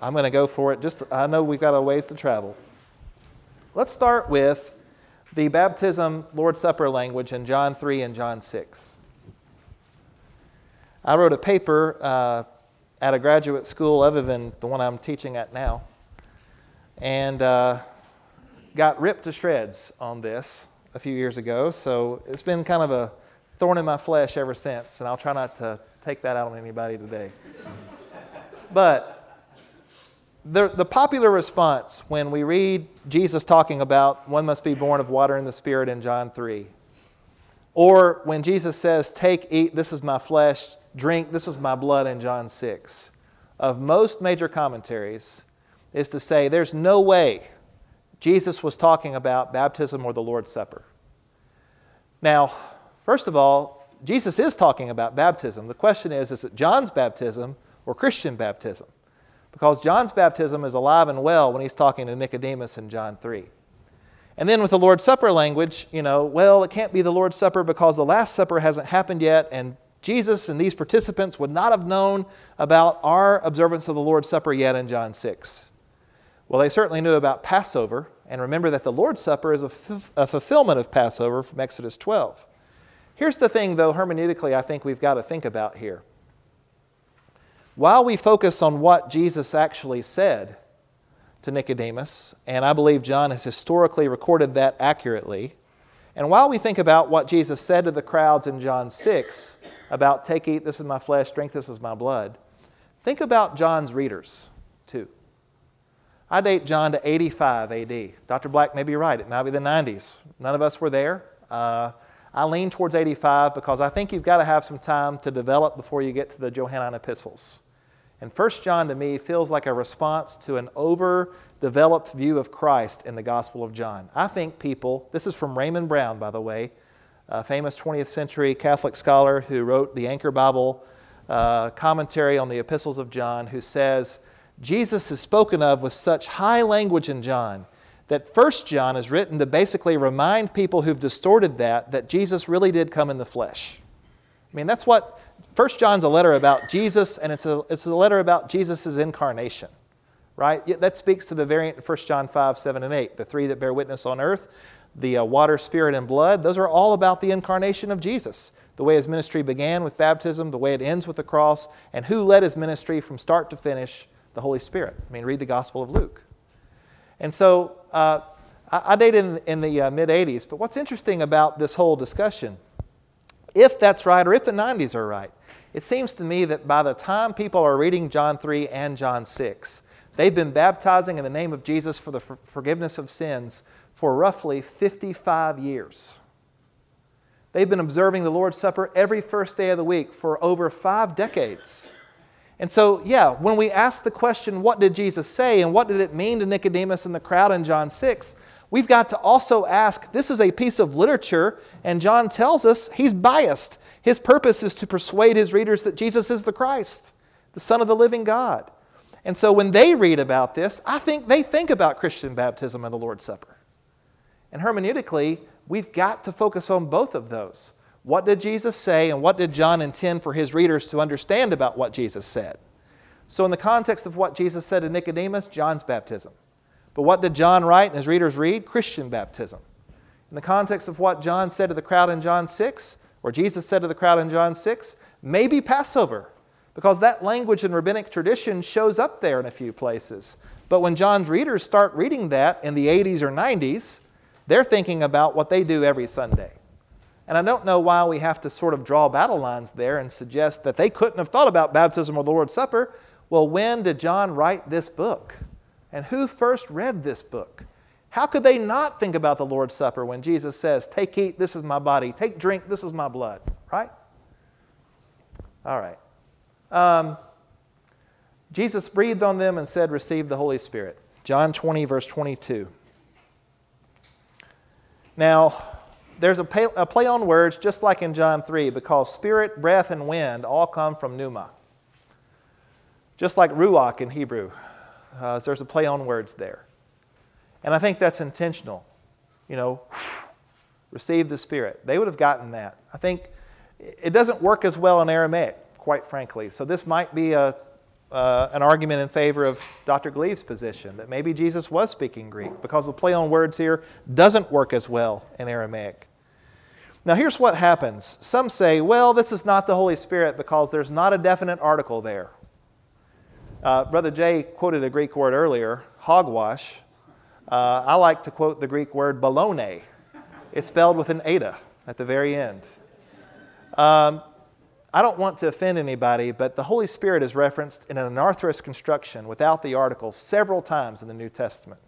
I'm going to go for it. Just I know we've got a ways to travel. Let's start with the baptism Lord's Supper language in John 3 and John 6. I wrote a paper uh, at a graduate school other than the one I'm teaching at now, and uh, got ripped to shreds on this a few years ago. So it's been kind of a thorn in my flesh ever since, and I'll try not to take that out on anybody today. but the, the popular response when we read Jesus talking about one must be born of water and the Spirit in John 3, or when Jesus says, Take, eat, this is my flesh, drink, this is my blood in John 6, of most major commentaries, is to say there's no way Jesus was talking about baptism or the Lord's Supper. Now, first of all, Jesus is talking about baptism. The question is is it John's baptism or Christian baptism? Because John's baptism is alive and well when he's talking to Nicodemus in John 3. And then with the Lord's Supper language, you know, well, it can't be the Lord's Supper because the Last Supper hasn't happened yet, and Jesus and these participants would not have known about our observance of the Lord's Supper yet in John 6. Well, they certainly knew about Passover, and remember that the Lord's Supper is a, f- a fulfillment of Passover from Exodus 12. Here's the thing, though, hermeneutically, I think we've got to think about here. While we focus on what Jesus actually said to Nicodemus, and I believe John has historically recorded that accurately, and while we think about what Jesus said to the crowds in John 6 about take, eat, this is my flesh, drink, this is my blood, think about John's readers too. I date John to 85 AD. Dr. Black may be right, it might be the 90s. None of us were there. Uh, I lean towards 85 because I think you've got to have some time to develop before you get to the Johannine epistles. And 1 John to me feels like a response to an overdeveloped view of Christ in the Gospel of John. I think people, this is from Raymond Brown, by the way, a famous 20th century Catholic scholar who wrote the Anchor Bible uh, commentary on the epistles of John, who says, Jesus is spoken of with such high language in John that 1 John is written to basically remind people who've distorted that that Jesus really did come in the flesh. I mean, that's what First John's a letter about Jesus, and it's a, it's a letter about Jesus' incarnation, right? That speaks to the variant in 1 John 5, 7, and 8, the three that bear witness on earth, the uh, water, spirit, and blood. Those are all about the incarnation of Jesus, the way his ministry began with baptism, the way it ends with the cross, and who led his ministry from start to finish, the Holy Spirit. I mean, read the Gospel of Luke. And so uh, I, I dated in, in the uh, mid 80s, but what's interesting about this whole discussion, if that's right or if the 90s are right, it seems to me that by the time people are reading John 3 and John 6, they've been baptizing in the name of Jesus for the for forgiveness of sins for roughly 55 years. They've been observing the Lord's Supper every first day of the week for over five decades. And so, yeah, when we ask the question, what did Jesus say and what did it mean to Nicodemus and the crowd in John 6, we've got to also ask this is a piece of literature, and John tells us he's biased. His purpose is to persuade his readers that Jesus is the Christ, the Son of the living God. And so when they read about this, I think they think about Christian baptism and the Lord's Supper. And hermeneutically, we've got to focus on both of those. What did Jesus say, and what did John intend for his readers to understand about what Jesus said? So, in the context of what Jesus said to Nicodemus, John's baptism. But what did John write and his readers read? Christian baptism. In the context of what John said to the crowd in John 6, or Jesus said to the crowd in John 6, maybe Passover, because that language in rabbinic tradition shows up there in a few places. But when John's readers start reading that in the 80s or 90s, they're thinking about what they do every Sunday. And I don't know why we have to sort of draw battle lines there and suggest that they couldn't have thought about baptism or the Lord's Supper. Well, when did John write this book? And who first read this book? How could they not think about the Lord's Supper when Jesus says, Take, eat, this is my body. Take, drink, this is my blood? Right? All right. Um, Jesus breathed on them and said, Receive the Holy Spirit. John 20, verse 22. Now, there's a play, a play, on words just like in John 3 because spirit, breath, and wind all come from pneuma. Just like ruach in Hebrew. Uh, there's a play on words there. And I think that's intentional. You know, receive the Spirit. They would have gotten that. I think it doesn't work as well in Aramaic, quite frankly. So this might be a, uh, an argument in favor of Dr. Gleaves' position that maybe Jesus was speaking Greek because the play on words here doesn't work as well in Aramaic. Now, here's what happens. Some say, well, this is not the Holy Spirit because there's not a definite article there. Uh, Brother Jay quoted a Greek word earlier, hogwash. Uh, I like to quote the Greek word balone. It's spelled with an eta at the very end. Um, I don't want to offend anybody, but the Holy Spirit is referenced in an anarthrous construction without the article several times in the New Testament.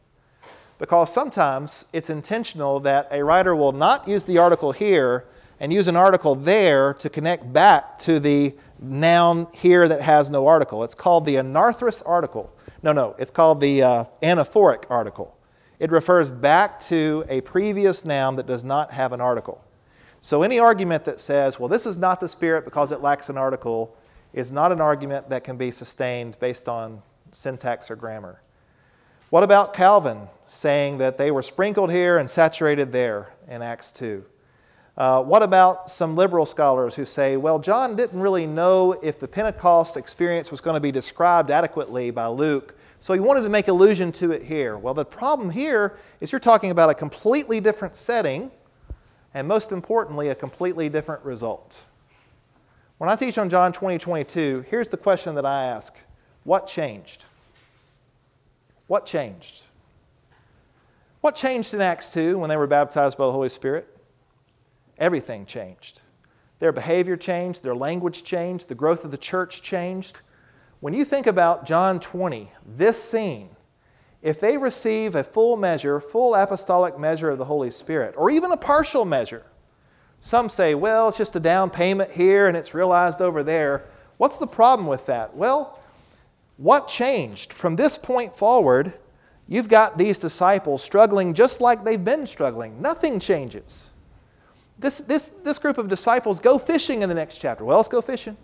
Because sometimes it's intentional that a writer will not use the article here and use an article there to connect back to the noun here that has no article. It's called the anarthrous article. No, no, it's called the uh, anaphoric article. It refers back to a previous noun that does not have an article. So any argument that says, well, this is not the Spirit because it lacks an article, is not an argument that can be sustained based on syntax or grammar. What about Calvin saying that they were sprinkled here and saturated there in Acts 2? Uh, what about some liberal scholars who say, well, John didn't really know if the Pentecost experience was going to be described adequately by Luke, so he wanted to make allusion to it here. Well, the problem here is you're talking about a completely different setting, and most importantly, a completely different result. When I teach on John 20, 22, here's the question that I ask What changed? What changed? What changed in Acts 2 when they were baptized by the Holy Spirit? Everything changed. Their behavior changed, their language changed, the growth of the church changed. When you think about John 20, this scene, if they receive a full measure, full apostolic measure of the Holy Spirit, or even a partial measure, some say, well, it's just a down payment here and it's realized over there. What's the problem with that? Well, what changed? From this point forward, you've got these disciples struggling just like they've been struggling. Nothing changes. This, this, this group of disciples go fishing in the next chapter. Well, let's go fishing.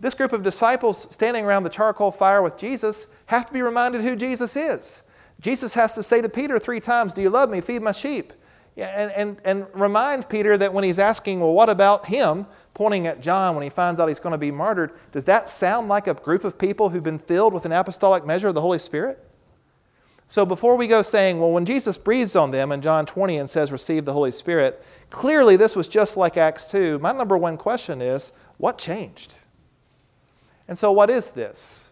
This group of disciples standing around the charcoal fire with Jesus have to be reminded who Jesus is. Jesus has to say to Peter three times, Do you love me? Feed my sheep. And, and, and remind Peter that when he's asking, Well, what about him? pointing at John when he finds out he's going to be martyred, does that sound like a group of people who've been filled with an apostolic measure of the Holy Spirit? So before we go saying, well, when Jesus breathes on them in John 20 and says, receive the Holy Spirit, clearly this was just like Acts 2. My number one question is, what changed? And so, what is this?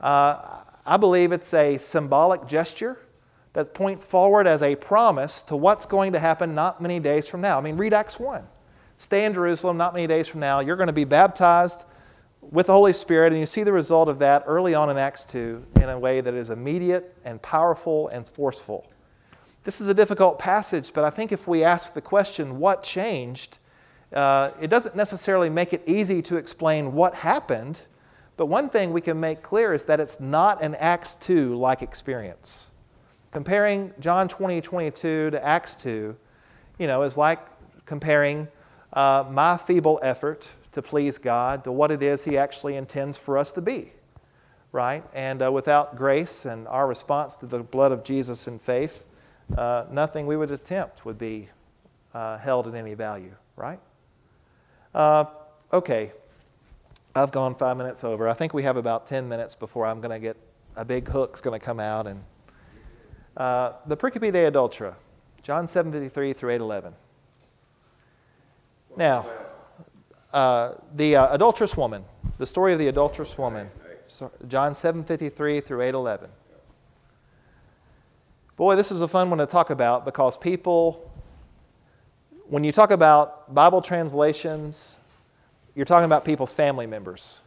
Uh, I believe it's a symbolic gesture that points forward as a promise to what's going to happen not many days from now. I mean, read Acts 1. Stay in Jerusalem not many days from now. You're going to be baptized with the Holy Spirit, and you see the result of that early on in Acts 2 in a way that is immediate and powerful and forceful. This is a difficult passage, but I think if we ask the question, what changed, uh, it doesn't necessarily make it easy to explain what happened, but one thing we can make clear is that it's not an Acts 2 like experience. Comparing John 20, 22 to Acts 2, you know, is like comparing uh, my feeble effort to please God to what it is He actually intends for us to be, right? And uh, without grace and our response to the blood of Jesus in faith, uh, nothing we would attempt would be uh, held in any value, right? Uh, okay, I've gone five minutes over. I think we have about 10 minutes before I'm going to get a big hook's going to come out. And uh, the pericope de adultera, John 7:53 through 8:11. Now, uh, the uh, adulterous woman, the story of the adulterous woman, John 7:53 through 8:11. Boy, this is a fun one to talk about because people, when you talk about Bible translations, you're talking about people's family members.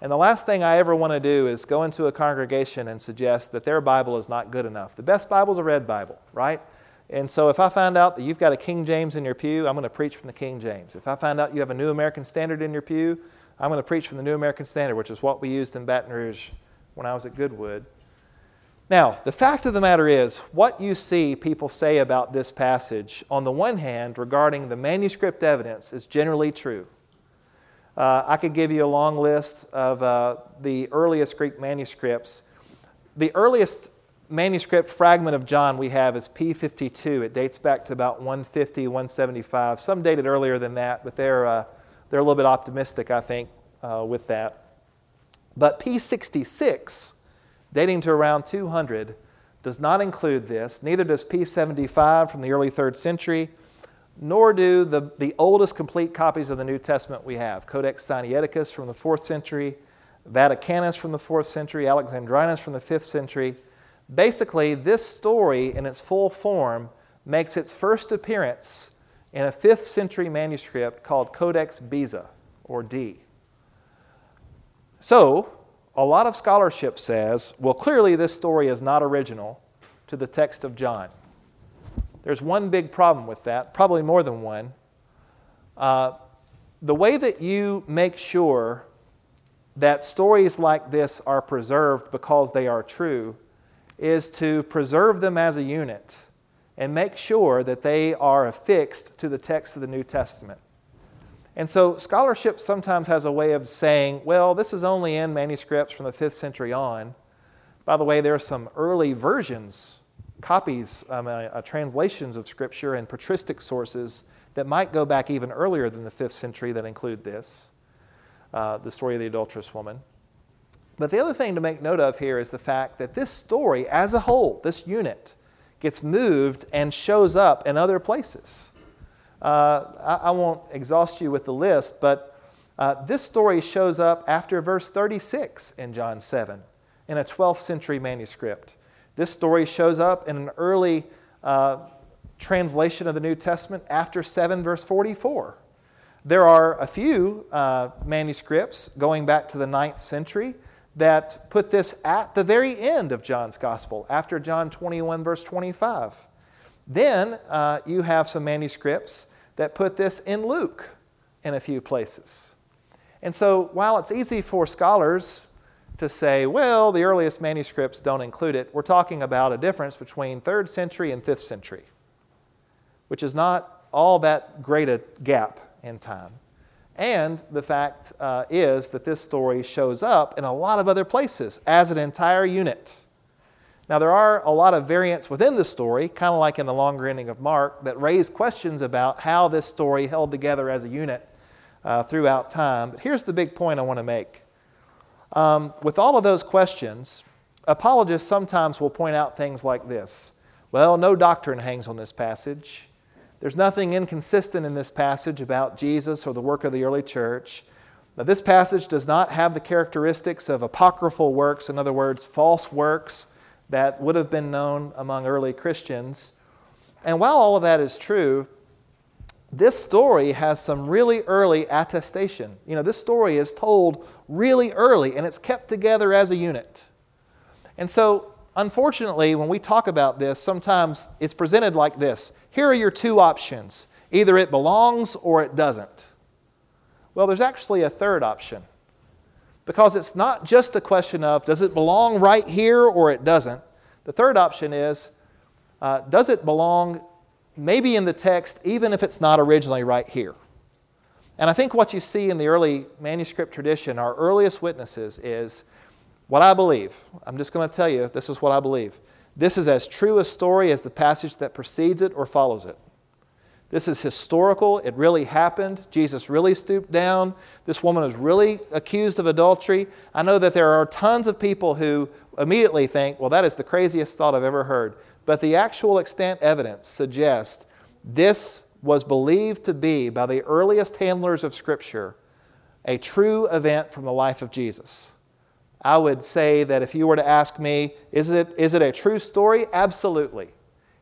And the last thing I ever want to do is go into a congregation and suggest that their Bible is not good enough. The best Bible is a red Bible, right? And so if I find out that you've got a King James in your pew, I'm going to preach from the King James. If I find out you have a New American Standard in your pew, I'm going to preach from the New American Standard, which is what we used in Baton Rouge when I was at Goodwood. Now, the fact of the matter is, what you see people say about this passage, on the one hand, regarding the manuscript evidence, is generally true. Uh, I could give you a long list of uh, the earliest Greek manuscripts. The earliest manuscript fragment of John we have is P52. It dates back to about 150, 175. Some dated earlier than that, but they're, uh, they're a little bit optimistic, I think, uh, with that. But P66, dating to around 200, does not include this. Neither does P75 from the early third century, nor do the, the oldest complete copies of the New Testament we have Codex Sinaiticus from the fourth century, Vaticanus from the fourth century, Alexandrinus from the fifth century Basically, this story in its full form makes its first appearance in a 5th century manuscript called Codex Beza, or D. So, a lot of scholarship says, well, clearly this story is not original to the text of John. There's one big problem with that, probably more than one. Uh, the way that you make sure that stories like this are preserved because they are true is to preserve them as a unit and make sure that they are affixed to the text of the New Testament. And so, scholarship sometimes has a way of saying, well, this is only in manuscripts from the 5th century on. By the way, there are some early versions, copies, um, uh, uh, translations of Scripture and patristic sources that might go back even earlier than the fifth century that include this, uh, the story of the adulterous woman. But the other thing to make note of here is the fact that this story as a whole, this unit, gets moved and shows up in other places. Uh, I, I, won't exhaust you with the list, but uh, this story shows up after verse 36 in John 7 in a 12th century manuscript. This story shows up in an early uh, translation of the New Testament after 7 verse 44. There are a few uh, manuscripts going back to the 9th century that put this at the very end of John's gospel, after John 21, verse 25. Then uh, you have some manuscripts that put this in Luke in a few places. And so while it's easy for scholars to say, well, the earliest manuscripts don't include it, we're talking about a difference between 3rd century and 5th century, which is not all that great a gap in time. And the fact uh, is that this story shows up in a lot of other places as an entire unit. Now, there are a lot of variants within the story, kind of like in the longer ending of Mark, that raise questions about how this story held together as a unit uh, throughout time. But here's the big point I want to make. Um, with all of those questions, apologists sometimes will point out things like this Well, no doctrine hangs on this passage. There's nothing inconsistent in this passage about Jesus or the work of the early church. Now, this passage does not have the characteristics of apocryphal works, in other words, false works that would have been known among early Christians. And while all of that is true, this story has some really early attestation. You know, this story is told really early and it's kept together as a unit. And so, unfortunately, when we talk about this, sometimes it's presented like this here are your two options either it belongs or it doesn't. Well, there's actually a third option. Because it's not just a question of does it belong right here or it doesn't. The third option is uh, does it belong maybe in the text even if it's not originally right here? And I think what you see in the early manuscript tradition, our earliest witnesses, is what I believe. I'm just going to tell you this is what I believe. This is as true a story as the passage that precedes it or follows it. This is historical. It really happened. Jesus really stooped down. This woman was really accused of adultery. I know that there are tons of people who immediately think, well, that is the craziest thought I've ever heard. But the actual extant evidence suggests this was believed to be, by the earliest handlers of Scripture, a true event from the life of Jesus. I would say that if you were to ask me, is it, is it a true story? Absolutely.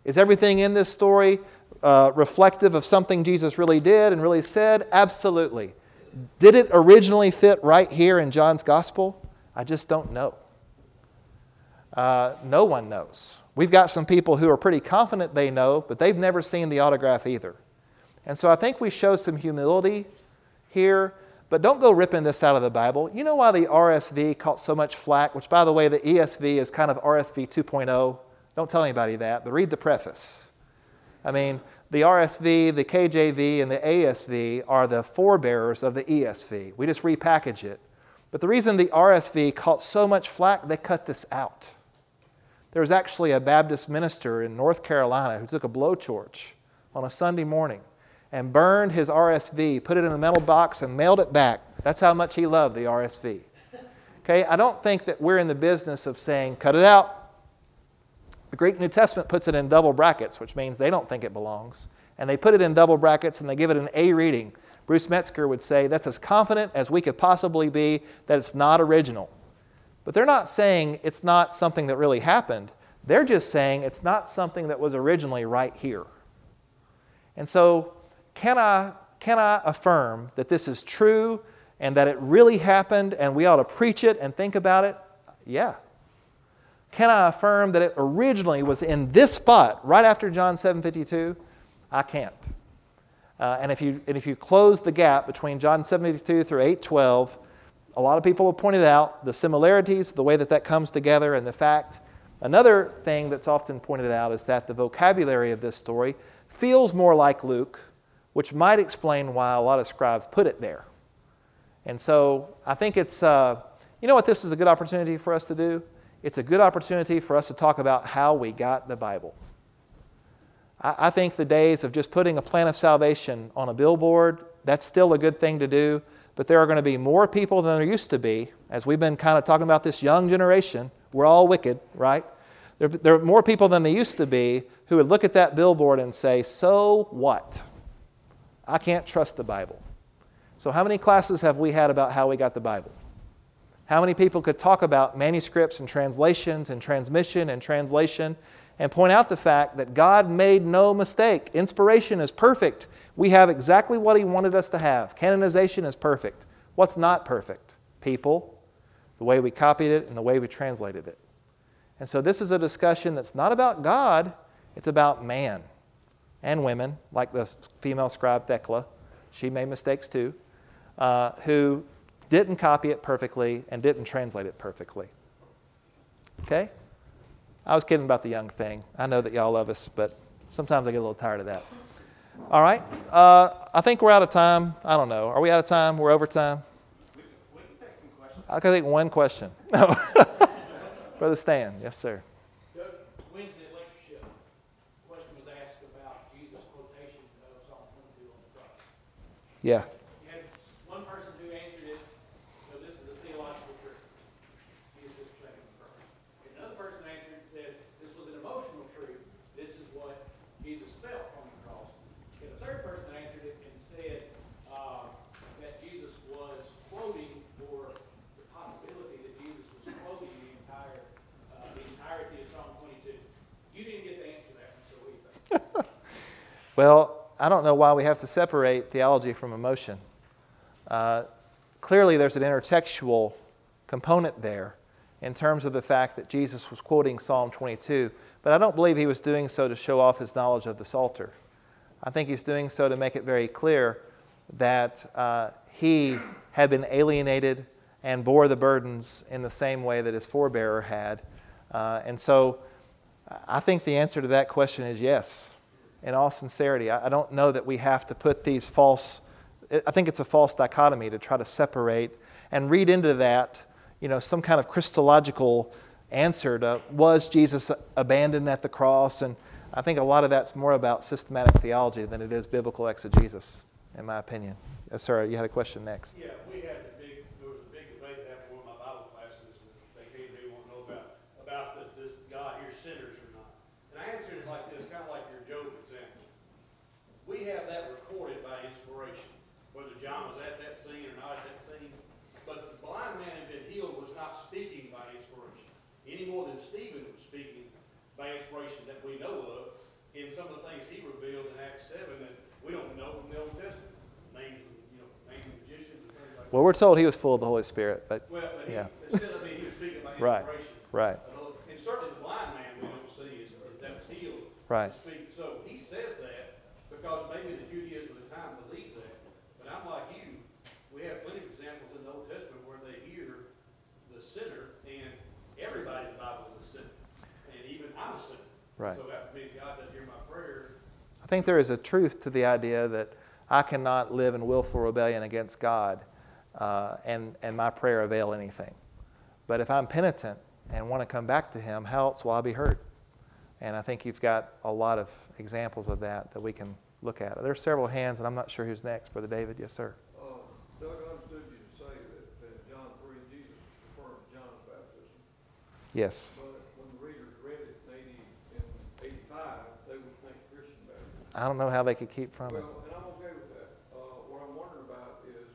Is everything in this story uh, reflective of something Jesus really did and really said? Absolutely. Did it originally fit right here in John's gospel? I just don't know. Uh, no one knows. We've got some people who are pretty confident they know, but they've never seen the autograph either. And so I think we show some humility here but don't go ripping this out of the Bible. You know why the RSV caught so much flack, which, by the way, the ESV is kind of RSV 2.0? Don't tell anybody that, but read the preface. I mean, the RSV, the KJV, and the ASV are the forebearers of the ESV. We just repackage it. But the reason the RSV caught so much flack, they cut this out. There was actually a Baptist minister in North Carolina who took a blowtorch on a Sunday morning and burned his RSV, put it in a metal box, and mailed it back. That's how much he loved the RSV. Okay, I don't think that we're in the business of saying, cut it out. The Greek New Testament puts it in double brackets, which means they don't think it belongs. And they put it in double brackets and they give it an A reading. Bruce Metzger would say that's as confident as we could possibly be that it's not original. But they're not saying it's not something that really happened. They're just saying it's not something that was originally right here. And so can I, can I affirm that this is true and that it really happened and we ought to preach it and think about it? Yeah. Can I affirm that it originally was in this spot right after John 7:52? I can't. Uh, and if you and if you close the gap between John 7:52 through 8:12, a lot of people have pointed out the similarities, the way that that comes together, and the fact. Another thing that's often pointed out is that the vocabulary of this story feels more like Luke which might explain why a lot of scribes put it there. And so I think it's, uh, you know what this is a good opportunity for us to do? it's a good opportunity for us to talk about how we got the Bible. I, I think the days of just putting a plan of salvation on a billboard, that's still a good thing to do, but there are going to be more people than there used to be, as we've been kind of talking about this young generation. We're all wicked, right? There, there, are more people than there used to be who would look at that billboard and say, So what? I can't trust the Bible. So, how many classes have we had about how we got the Bible? How many people could talk about manuscripts and translations and transmission and translation and point out the fact that God made no mistake? Inspiration is perfect. We have exactly what He wanted us to have. Canonization is perfect. What's not perfect? People, the way we copied it, and the way we translated it. And so, this is a discussion that's not about God, it's about man and women, like the female scribe Thecla. She made mistakes too, uh, who didn't copy it perfectly and didn't translate it perfectly. Okay? I was kidding about the young thing. I know that y'all love us, but sometimes I get a little tired of that. All right. Uh, I think we're out of time. I don't know. Are we out of time? We're over time? We can, we can take some questions. I can take one question. Brother Stan, yes, sir. Doug, Wednesday lectureship, question was asked about Jesus' quotation of Psalm 22 on the cross. Yeah. You had one person who answered it, so this is a theological truth. Jesus was forsaken the cross. Another person answered and said, this was an emotional truth. This is what Jesus felt on the cross. And a third person answered it and said uh, that Jesus was quoting, or the possibility that Jesus was quoting the entire, uh, the entirety of Psalm 22. You didn't get to answer that one, so what do you think? Well, I don't know why we have to separate theology from emotion. Uh, clearly, there's an intertextual component there in terms of the fact that Jesus was quoting Psalm 22, but I don't believe he was doing so to show off his knowledge of the Psalter. I think he's doing so to make it very clear that uh, he had been alienated and bore the burdens in the same way that his forebearer had. Uh, and so I think the answer to that question is yes in all sincerity. I, don't know that we have to put these false, I think it's a false dichotomy to try to separate and read into that, you know, some kind of Christological answer to was Jesus abandoned at the cross? And I think a lot of that's more about systematic theology than it is biblical exegesis, in my opinion. Yes, sir, you had a question next. Yeah, we had a big, there was a big debate after one of my Bible classes, and they came to me wanting to know about, about the, does God hear sinners or not? And I answered it like this, kind of like your Job example. We have that recorded by inspiration, whether John was at that scene or not at that scene. But the blind man who been healed was not speaking by inspiration, any more than Stephen was speaking by inspiration that we know of in some of the things he revealed in Acts seven that we don't know from the Old Testament. Names, of, you know, names of magicians and things like that. Well, we're told he was full of the Holy Spirit, but Well, but he, Yeah. still, I mean, he was speaking by Right. right, And certainly the blind man we don't see is, that was healed. right. so he says that because maybe the Judaism of the time believed that. But I'm like you, we have plenty of examples in the Old Testament where they hear the sinner and everybody in the Bible is a sinner. And even I'm a sinner. Right. So that means God doesn't hear my prayer. I think there is a truth to the idea that I cannot live in willful rebellion against God uh, and, and my prayer avail anything. But if I'm penitent and want to come back to Him, how else will I be heard? And I think you've got a lot of examples of that that we can look at. There are several hands, and I'm not sure who's next. Brother David, yes, sir. Uh, Doug, I understood you to say that, that John three, Jesus referred John's baptism. Yes. When the readers read it in eighty-five, they would think Christian baptism. I don't know how they could keep from it. Well, and I'm okay with that. Uh, what I'm wondering about is,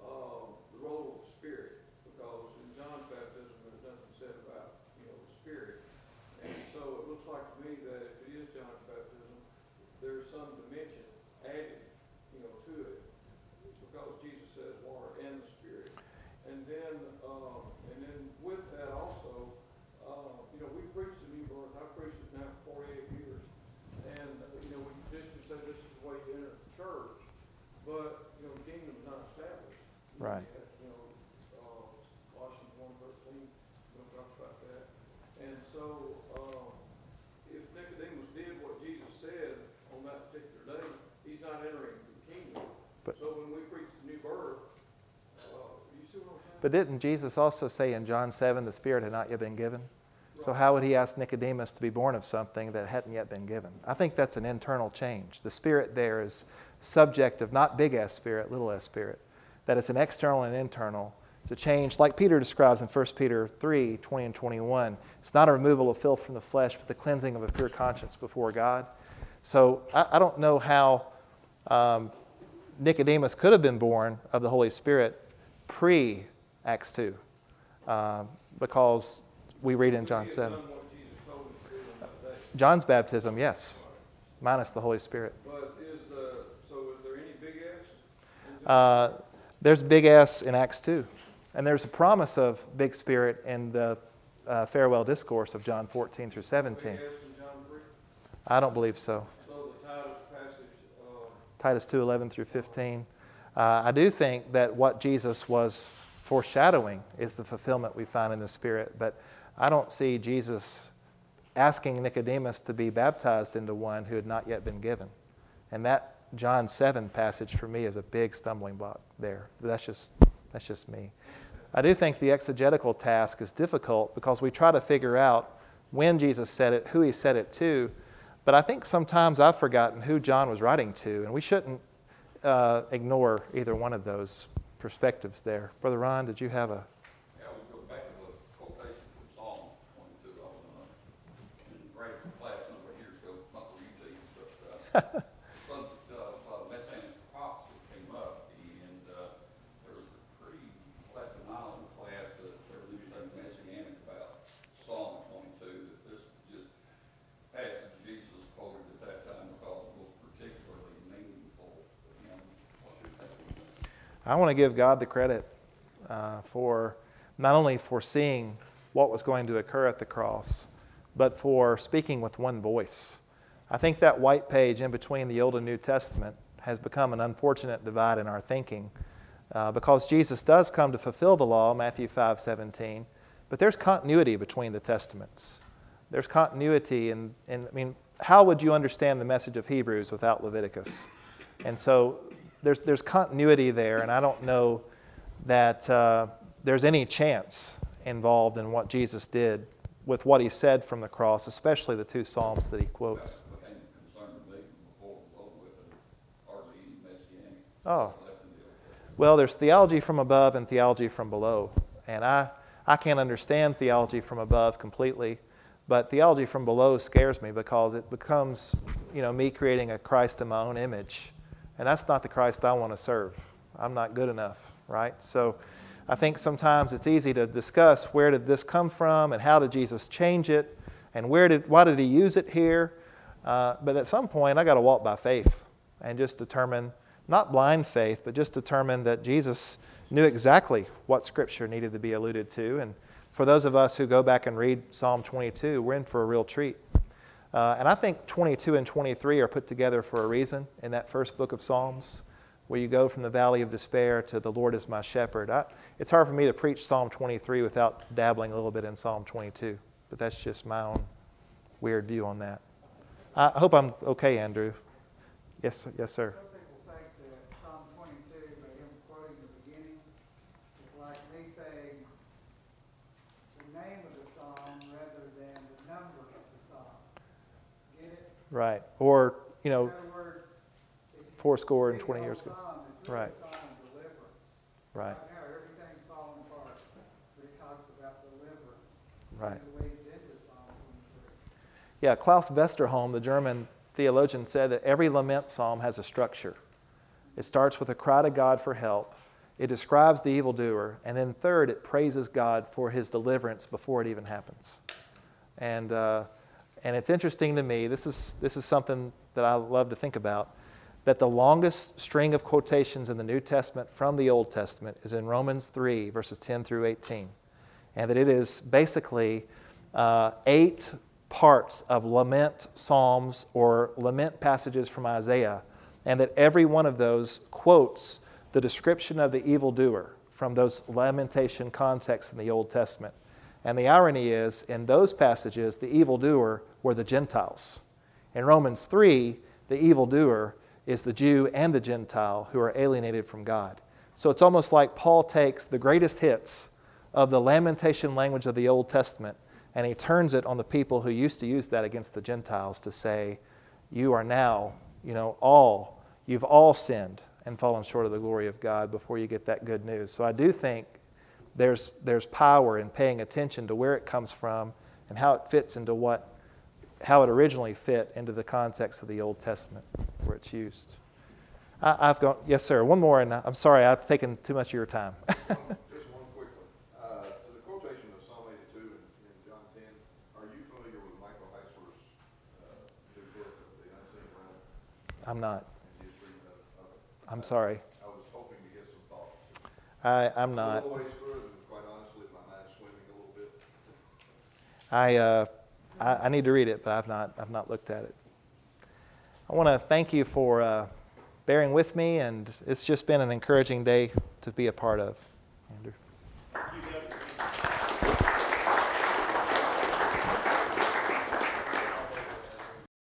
uh, the role of the Spirit, because in John's baptism, there's nothing said about, you know, the Spirit. And so it looks like to me that if it is John's baptism, there's some dimension added, you know, to it, because Jesus says water and the Spirit. And then, um, and then with that also, uh, you know, we preach the new birth, I've preached it now for forty-eight years. And, uh, you know, we traditionally say this is the way you enter the church, but, you know, the kingdom's not established. You know, Right. you know, uh, Colossians one thirteen, you know, about that. And so, um, if Nicodemus did what Jesus said on that particular day, he's not entering the kingdom. But- So when we preach the new birth, uh, you see what I'm saying? But didn't Jesus also say in John 7 the Spirit had not yet been given? So, how would he ask Nicodemus to be born of something that hadn't yet been given? I think that's an internal change. The spirit there is subject of not big S spirit, little s spirit, that it's an external and internal. It's a change, like Peter describes in 1 Peter 3 20 and 21. It's not a removal of filth from the flesh, but the cleansing of a pure conscience before God. So, I, I don't know how um, Nicodemus could have been born of the Holy Spirit pre Acts 2, uh, because we read in John 7. Done what Jesus told him to do on that day. John's baptism, yes, minus the Holy Spirit. But is the, so is there any big Uh, there's big S in Acts 2. And there's a promise of big spirit in the uh, farewell discourse of John 14 through 17. Big S in John three? I don't believe so. So Titus passage, uh, Titus 2 11 through 15. Uh, I do think that what Jesus was foreshadowing is the fulfillment we find in the Spirit, but I don't see Jesus asking Nicodemus to be baptized into one who had not yet been given. And that John 7 passage for me is a big stumbling block there. But that's just, that's just me. I do think the exegetical task is difficult because we try to figure out when Jesus said it, who he said it to, but I think sometimes I've forgotten who John was writing to, and we shouldn't uh, ignore either one of those perspectives there. Brother Ron, did you have a. Yeah, we go back to the quotation from Psalm twenty-two, I was in a, in grade class a number of years ago, not for you teams, but, uh, subject of, uh, messianic prophecy came up, and, uh, there was a pretty phenomenal class that there was anything messianic about Psalm twenty-two, that this just passage Jesus quoted at that time because it was particularly meaningful to him. What's your take on that? I want to give God the credit uh, for not only foreseeing what was going to occur at the cross, but for speaking with one voice. I think that white page in between the Old and New Testament has become an unfortunate divide in our thinking uh, because Jesus does come to fulfill the law, Matthew 5 17, but there's continuity between the Testaments. There's continuity, and I mean, how would you understand the message of Hebrews without Leviticus? And so there's, there's continuity there, and I don't know that uh, there's any chance involved in what Jesus did with what he said from the cross, especially the two Psalms that he quotes. That became a concern to me before it was over with, and hardly any messianic Oh. left in the Old Testament. Well, there's theology from above and theology from below. And I, I can't understand theology from above completely, but theology from below scares me because it becomes, you know, me creating a Christ in my own image. And that's not the Christ I want to serve. I'm not good enough, right? So I think sometimes it's easy to discuss where did this come from and how did Jesus change it and where did, why did he use it here? Uh, but at some point, I got to walk by faith and just determine, not blind faith, but just determine that Jesus knew exactly what Scripture needed to be alluded to. And for those of us who go back and read Psalm 22, we're in for a real treat. Uh, and I think 22 and 23 are put together for a reason in that first book of Psalms, where you go from the valley of despair to the Lord is my shepherd. I, it's hard for me to preach Psalm 23 without dabbling a little bit in Psalm 22, but that's just my own weird view on that. I hope I'm okay, Andrew. Yes, yes, sir. Some people think that Psalm twenty-two, by him quoting the beginning, is like me saying the name of the psalm rather than the number of the psalm. Get it? Right. Or, you know, words, four score and 20 years ago. psalm, it's really Right. deliverance. Right, now, everything's falling apart, but it talks about deliverance. right. And it leads into Psalm twenty-three. Yeah, Claus Westermann, the German theologian, said that every lament psalm has a structure. It starts with a cry to God for help, it describes the evildoer, and then third, it praises God for his deliverance before it even happens. And, uh, and it's interesting to me, this is, this is something that I love to think about, that the longest string of quotations in the New Testament from the Old Testament is in Romans 3, verses 10 through 18. And that it is basically uh, eight parts of lament psalms or lament passages from Isaiah, and that every one of those quotes the description of the evildoer from those lamentation contexts in the Old Testament. And the irony is, in those passages, the evildoer were the Gentiles. In Romans 3, the evildoer is the Jew and the Gentile who are alienated from God. So it's almost like Paul takes the greatest hits of the lamentation language of the Old Testament And he turns it on the people who used to use that against the Gentiles to say, You are now, you know, all, you've all sinned and fallen short of the glory of God before you get that good news. So I do think there's, there's power in paying attention to where it comes from and how it fits into what, how it originally fit into the context of the Old Testament where it's used. I, I've gone, yes, sir. One more, and I'm sorry, I've taken too much of your time. Just one quick. Uh, to the quotation of Psalm eighty-two in, in John ten, are you familiar with Michael Heiser's, uh, book of the unseen realm I'm not. and history of, of it? I'm sorry. I was hoping to get some thoughts. I, I'm not. A little ways through quite honestly, my mind's swimming a little bit. I, uh, I, I need to read it, but I've not, I've not looked at it. I want to thank you for uh, bearing with me, and it's just been an encouraging day to be a part of, Andrew.